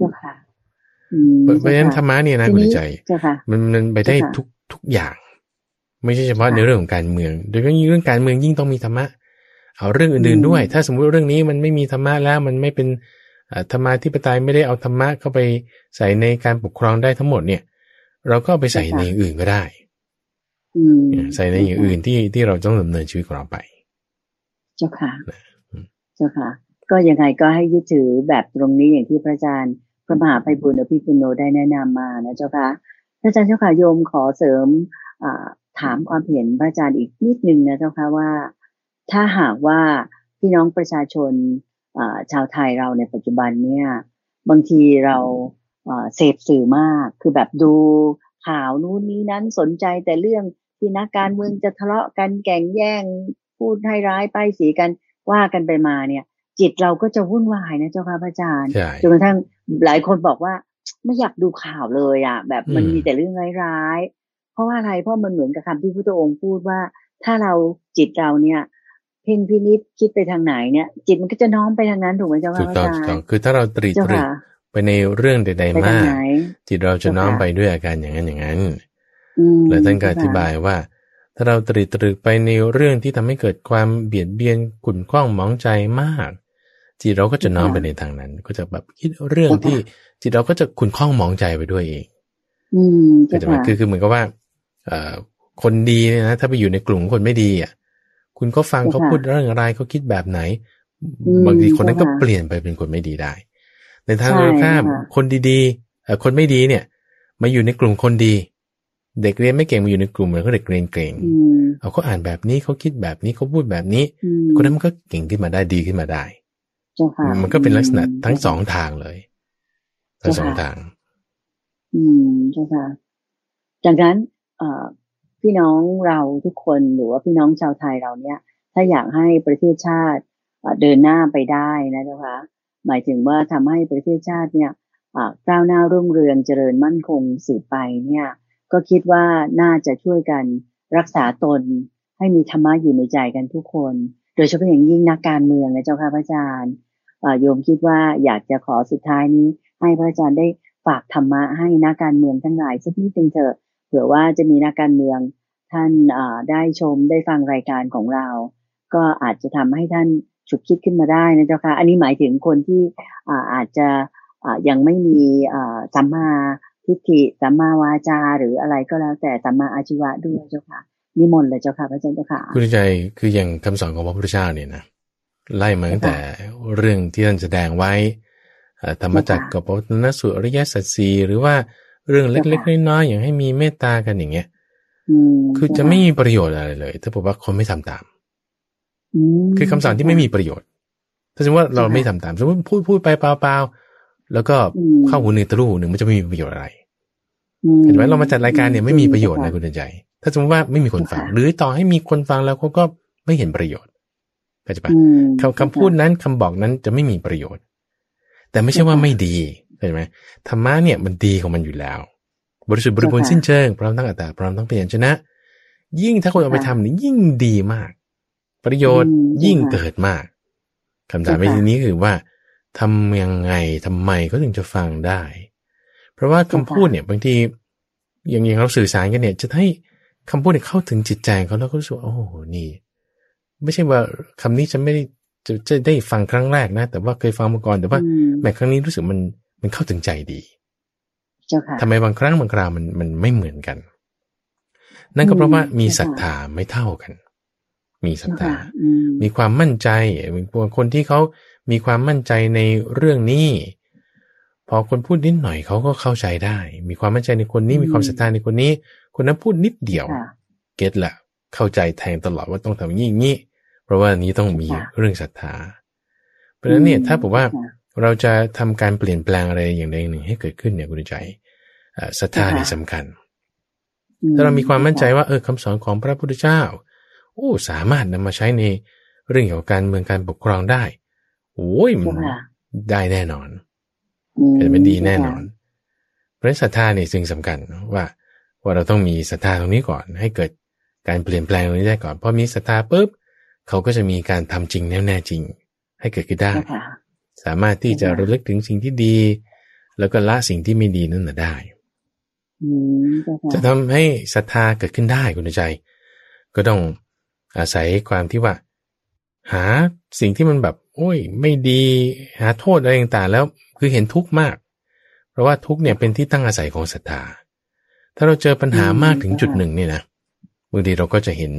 จ้าค่ะเพราะฉะนั้นธรรมะเนี่ยนะคุณใจ มันมันไปได้ทุกทุกอย่าง ไม่ใช่เฉพาะในเรื่องของการเมือง โดยเฉพาะเรื่องการเมืองยิ่งต้องมีธรรมะ เอาเรื่องอื่นๆด้วย ถ้าสมมติเรื่องนี้มันไม่มีธรรมะแล้วมันไม่เป็น ธรรมาธิปไตยไม่ได้เอาธรรมะเข้าไปใส่ในการปกครองได้ทั้งหมดเนี่ย เราก็ไปใส่ในอย่างอื่นก็ได้ใส่ในอย่างอื่นที่ที่เราต้องดำเนินชีวิตของเราไป เจ้าค่ะ เจ้าค่ะ ก็ยังไงก็ให้ยึดถือแบบตรงนี้อย่างที่พระอาจารย์พระมหาไพบุญอภิปุโนได้แนะนำมานะเจ้าค่ะพระอาจารย์เจ้าค่ะโยมขอเสริมถามความเห็นพระอาจารย์อีกนิดนึงนะเจ้าค่ะว่า ถ้าหากว่าพี่น้องประชาชน ชาวไทยเราในปัจจุบันเนี่ยบางทีเราเสพสื่อมาก คือแบบดูข่าวนู้นนี้นั้นสนใจแต่เรื่องที่นักการเมืองจะทะเลาะกันแก่งแย่ง พูดให้ร้ายป้ายสีกันว่ากันไปมาเนี่ย จิตเราก็จะวุ่นวายนะเจ้าค่ะพระอาจารย์จนกระทั่งหลายคนบอกว่าไม่อยากดูข่าวเลยอะ แบบมันมีแต่เรื่องร้ายๆเพราะว่าอะไรเพราะมันเหมือนกับคำที่พระองค์พูดว่า ถ้าเราจิตเราเนี่ย เพ่งพินิษคิดไปทางไหนเนี่ย จิตมันก็จะน้อมไปทางนั้นถูกไหมเจ้าค่ะพระอาจารย์คือถ้าเราตรีตรึกไปในเรื่องใดๆมาก จิตเราจะน้อมไปด้วยอาการอย่างนั้นอย่างนั้นแล้วท่านก็อธิบายว่า ถ้าเราตรีตรึกไปในเรื่องที่ทำให้เกิดความเบียดเบียนขุ่นข้องมองใจมาก จิตเราก็จะน้อมไปในทางนั้น ก็จะแบบคิดเรื่องที่จิตเราก็จะขุ่นข้องมองใจไปด้วยเองอืมคือจะคือคือเหมือนกับว่าเอ่อคนดีเนี่ยนะถ้าไปอยู่ในกลุ่มคนไม่ดีอะ คุณก็ฟังเขาพูดเรื่องอะไรเขาคิดแบบไหน บางทีคนนั้นก็เปลี่ยนไปเป็นคนไม่ดีได้ ในทางตรงข้ามคนดีๆเอ่อคนไม่ดีเนี่ย มาอยู่ในกลุ่มคนดี เด็กเรียนไม่เก่งมาอยู่ในกลุ่มเหมือนเขาเด็กเรียนเก่งเอาเขาอ่านแบบนี้เขาคิดแบบนี้เขาพูดแบบนี้ คนนั้นมันก็เก่งขึ้นมาได้ดีขึ้นมาได้มันก็เป็นลักษณะทั้งสองทางเลยทั้งสองทาง อืมใช่ค่ะจากนั้น เอ่อ พี่น้องเราทุกคนหรือว่าพี่น้องชาวไทยเราเนี่ย ถ้าอยากให้ประเทศชาติเดินหน้าไปได้นะเจ้าคะหมายถึงว่าทำให้ประเทศชาติเนี่ยก้าวหน้ารุ่งเรืองเจริญมั่นคงสืบไปเนี่ย ก็คิดว่าน่าจะช่วยกันรักษาตนให้มีธรรมะอยู่ในใจกันทุกคน โดยเฉพาะอย่างยิ่งนักการเมืองนะเจ้าค่ะพระอาจารย์โยมคิดว่าอยากจะขอสุดท้ายนี้ ให้พระอาจารย์ได้ฝากธรรมะให้นักการเมืองทั้งหลายสักนิดนึงเถอะ ผื่อว่าจะมีนักการเมืองท่านได้ชมได้ฟังรายการของเรา ก็อาจจะทำให้ท่านฉุกคิดขึ้นมาได้นะเจ้าค่ะอันนี้หมายถึงคนที่อาจจะยังไม่มีสัมมาทิฏฐิสัมมาวาจา หรืออะไรก็แล้วแต่สัมมาอาชีวะด้วยเจ้าค่ะนิมนต์เลยเจ้าค่ะพระอาจารย์เจ้าค่ะคุณใจคืออย่างคำสอนของพระพุทธเจ้าเนี่ยนะไล่มาตั้งแต่เรื่องที่ท่านแสดงไว้ธรรมจักรกับปวัตสุอริยสัจสีหรือว่า เรื่องเล็กๆน้อยๆอย่างให้มีเมตตากันอย่างเงี้ยคือจะไม่มีประโยชน์อะไรเลย ถ้าบอกว่าคนไม่ทำตามคือคำสอนที่ไม่มีประโยชน์ ถ้าสมมติว่าเราไม่ทำตามสมมติพูดพูดไปเปล่าๆแล้วก็เข้าหูหนึ่งตะลุหูหนึ่งมันจะไม่มีประโยชน์อะไรเห็นไหมเรามาจัดรายการเนี่ยไม่มีประโยชน์นะคุณใจ ถ้าสมมติว่าไม่มีคนฟัง หรือต่อให้มีคนฟังแล้วเขาก็ไม่เห็นประโยชน์เข้าใจปะคำคำพูดนั้นคำบอกนั้นจะไม่มีประโยชน์ แต่ไม่ใช่ว่าไม่ดี เข้าใจไหมธรรมะเนี่ยมันดีของมันอยู่แล้ว บริสุทธิ์บริบูรณ์สิ้นเชิงพร้อมทั้งอัตตาพร้อมทั้งเปลี่ยนชนะ ยิ่งถ้าคนเอาไปทำนี่ยิ่งดีมาก ประโยชน์ยิ่งเกิดมากคำถามในที่นี้คือว่าทำยังไงทำไมเขาถึงจะฟังได้ เพราะว่าคำพูดเนี่ยบางทีอย่างอย่างเราสื่อสารกันเนี่ย จะให้คำพูดเนี่ยเข้าถึงจิตใจเขาแล้วก็รู้สึกโอ้นี่ ไม่ใช่ว่าคำนี้ฉันไม่ได้จะจะได้ฟังครั้งแรกนะ แต่ว่าเคยฟังมาก่อนแต่ว่าแม้ครั้งนี้รู้สึกมัน มันเข้าถึงใจดีทำไมบางครั้งบางคราวมันมันไม่เหมือนกัน นั่นก็เพราะว่ามีศรัทธาไม่เท่ากัน มีศรัทธา มีความมั่นใจคนที่เขามีความมั่นใจในเรื่องนี้ พอคนพูดนิดหน่อยเขาก็เข้าใจได้ มีความมั่นใจในคนนี้ มีความศรัทธาในคนนี้ คนนั้นพูดนิดเดียว เก็ตละเข้าใจแทงตลอดว่าต้องทำอย่างนี้เพราะว่านี้ต้องมีเรื่องศรัทธา เพราะฉะนั้นเนี่ยถ้าบอกว่า เราจะทำการเปลี่ยนแปลงอะไรอย่างใดอย่างหนึ่งให้เกิดขึ้นเนี่ยคุณใจศรัทธานี่สำคัญ ถ้าเรามีความมั่นใจว่าเออคำสอนของพระพุทธเจ้าโอ้สามารถนำมาใช้ในเรื่องเกี่ยวกับการเมืองการปกครองได้โอ้ยมันได้แน่นอนเป็นดีแน่นอน เพราะศรัทธานี่สิ่งสำคัญว่า ว่าเราต้องมีศรัทธาตรงนี้ก่อน ให้เกิดการเปลี่ยนแปลงตรงนี้ได้ก่อนพอมีศรัทธาปุ๊บเขาก็จะมีการทำจริงแน่แน่จริง ให้เกิดขึ้นได้ สามารถที่จะระลึกถึงสิ่งที่ดี แล้วก็ละสิ่งที่ไม่ดีนั่นได้จะทำให้ศรัทธาเกิดขึ้นได้คุณใจ ก็ต้องอาศัยความที่ว่า หาสิ่งที่มันแบบ โอ้ย ไม่ดี หาโทษอะไรต่างๆแล้วคือเห็นทุกข์มาก เพราะว่าทุกข์เนี่ยเป็นที่ตั้งอาศัยของศรัทธา ถ้าเราเจอปัญหามากถึงจุดหนึ่งเนี่ยนะบางทีเราก็จะเห็น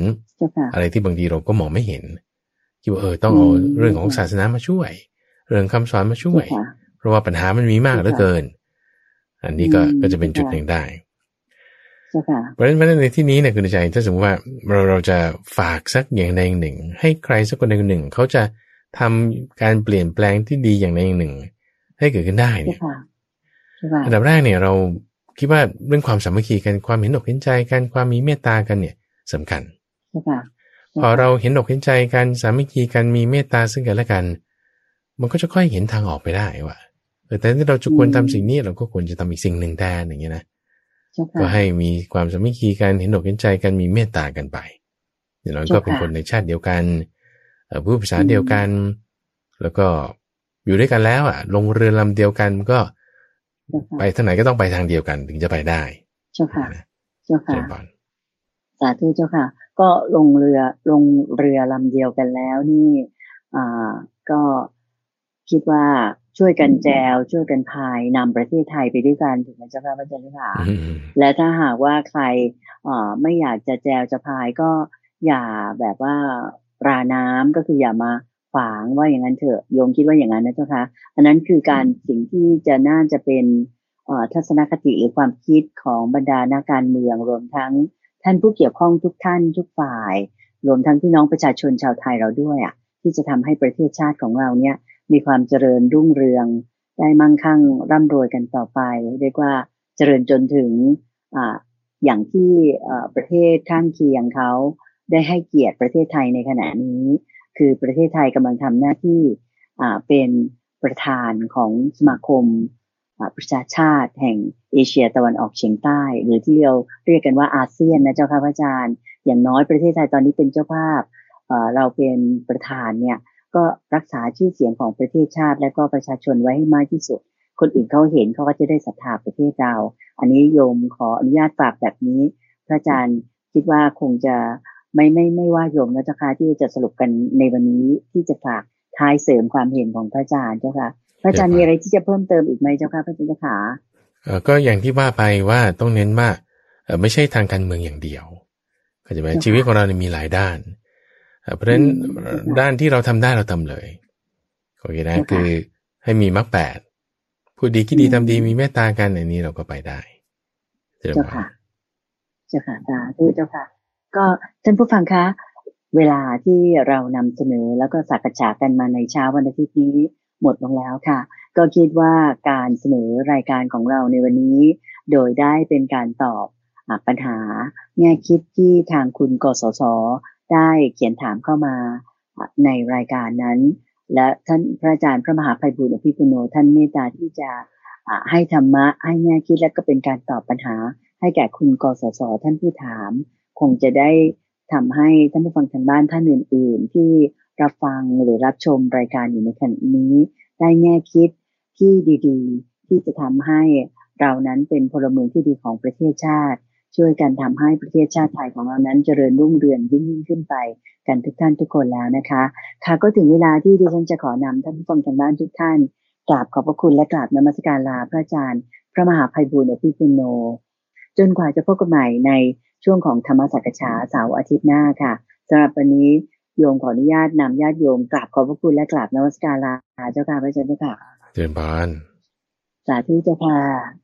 อะไรที่บางทีเราก็มองไม่เห็นคิดว่าเออต้องเอาเรื่องของศาสนามาช่วย เรื่องคำสอนมาช่วย เพราะว่าปัญหามันมีมากเหลือเกิน อันนี้ก็ก็จะเป็นจุดหนึ่งได้เพราะฉะนั้นในที่นี้เนี่ยคือใจถ้าสมมติว่าเราเราจะฝากสักอย่างใดอย่างหนึ่ง ให้ใครสักคนใดคนหนึ่ง เขาจะทำการเปลี่ยนแปลงที่ดีอย่างใดอย่างหนึ่ง ให้เกิดขึ้นได้เนี่ยอันดับแรกเนี่ยเราคิดว่าเรื่องความสามัคคีกันความเห็นอกเห็นใจกันความมีเมตตากันเนี่ยสำคัญพอเราเห็นอกเห็นใจกันสามัคคีกันมีเมตตาซึ่งกันและกัน มันก็จะค่อยเห็นทางออกไปได้ว่าแต่ที่เราจะควรทำสิ่งนี้เราก็ควรจะทำอีกสิ่งหนึ่งแทนอย่างเงี้ยนะก็ให้มีความสามัคคีกันเห็นอกเห็นใจกันมีเมตตากันไปอย่างน้อยก็เป็นคนในชาติเดียวกันพูดภาษาเดียวกัน แล้วก็อยู่ด้วยกันแล้วอะ ลงเรือลำเดียวกันก็ ไปทางไหนก็ต้องไปทางเดียวกันถึงจะไปได้ เจ้าค่ะ เจ้าค่ะสาธุเจ้าค่ะ ก็ลงเรือลงเรือลำเดียวกันแล้วนี่อ่าก็ คิดว่าช่วยกันแจวช่วยกันพายนำประเทศไทยไปด้วยกันถูกไหมเจ้าค่ะพระอาจารย์ค่ะและถ้าหากว่าใครไม่อยากจะแจวจะพายก็อย่าแบบว่าราน้ำก็คืออย่ามาขวางว่าอย่างนั้นเถอะโยมคิดว่าอย่างนั้นนะเจ้าค่ะอันนั้นคือการสิ่งที่จะน่าจะเป็นทัศนคติหรือความคิดของบรรดานักการเมืองรวมทั้งท่านผู้เกี่ยวข้องทุกท่านทุกฝ่าย รวมทั้งพี่น้องประชาชนชาวไทยเราด้วยอะที่จะทำให้ประเทศชาติของเราเนี่ย มีความเจริญรุ่งเรือง ได้มั่งคั่งร่ำรวยกันต่อไป เรียกว่าเจริญจนถึงออย่างที่ประเทศข้างเคียงเขาได้ให้เกียรติประเทศไทยในขณะนี้ คือประเทศไทยกำลังทำหน้าที่เป็นประธานของสมาคมประชาชาติแห่งเอเชียตะวันออกเฉียงใต้ หรือที่เราเรียกกันว่าอาเซียนนะเจ้าค่ะพระอาจารย์ อย่างน้อยประเทศไทยตอนนี้เป็นเจ้าภาพเราเป็นประธานเนี่ย ก็รักษาชื่อเสียงของประเทศชาติ และก็ประชาชนไว้ให้มากที่สุด คนอื่นเขาเห็นเขาก็จะได้ศรัทธาประเทศเรา อันนี้โยมขออนุญาตฝากแบบนี้ พระอาจารย์คิดว่าคงจะไม่ไม่ไม่ว่าโยมนะเจ้าค่ะที่จะสรุปกันในวันนี้ที่จะฝากท้ายเสริมความเห็นของพระอาจารย์เจ้าค่ะ พระอาจารย์มีอะไรที่จะเพิ่มเติมอีกไหมเจ้าค่ะพระอาจารย์ค่ะก็อย่างที่ว่าไปว่าต้องเน้นว่าไม่ใช่ทางการเมืองอย่างเดียวก็จะเป็นชีวิตของเราเนี่ยมีหลายด้าน เพราะฉะนั้นด้านที่เราทำได้เราทำเลยโอเคนะคือให้มีมรรคแปดพูดดีคิดดีทำดีมีเมตตากันอันนี้เราก็ไปได้เจ้าค่ะ เจ้าค่ะสาธุเจ้าค่ะ ก็ท่านผู้ฟังคะ เวลาที่เรานำเสนอแล้วก็สักษากันมาในเช้าวันอาทิตย์นี้หมดลงแล้วค่ะ ก็คิดว่าการเสนอรายการของเราในวันนี้ โดยได้เป็นการตอบปัญหาแง่คิดที่ทางคุณกสศ ได้เขียนถามเข้ามาในรายการนั้น และท่านพระอาจารย์พระมหาภัยบุญอภิปุโนท่านเมตตาที่จะให้ธรรมะให้แง่คิดและก็เป็นการตอบปัญหา ให้แก่คุณกสศท่านผู้ถาม คงจะได้ทำให้ท่านผู้ฟังทางบ้านท่านอื่น ๆ ที่รับฟังหรือรับชมรายการอยู่ในขณะนี้ ได้แง่คิดที่ดี ๆ ที่จะทำให้เรานั้นเป็นพลเมืองที่ดีของประเทศชาติ ช่วยกันทำให้ประเทศชาติไทยของเรานั้นเจริญรุ่งเรืองยิ่งยิ่งขึ้นไปกันทุกท่านทุกคนแล้วนะคะ ค่ะก็ถึงเวลาที่ดิฉันจะขอนำท่านผู้ฟังทางบ้านทุกท่านกราบขอบพระคุณและกราบนมัสการลาพระอาจารย์ พระมหาภัยบุญอภิปุโน จนกว่าจะพบกันใหม่ในช่วงของธรรมสักษาเสาร์อาทิตย์หน้าค่ะสำหรับวันนี้โยมขออนุญาตนำญาติโยมกราบขอบพระคุณและกราบนมัสการลาเจ้าค่ะพระอาจารย์เจ้าค่ะเจริญพรสาธุเจ้าค่ะ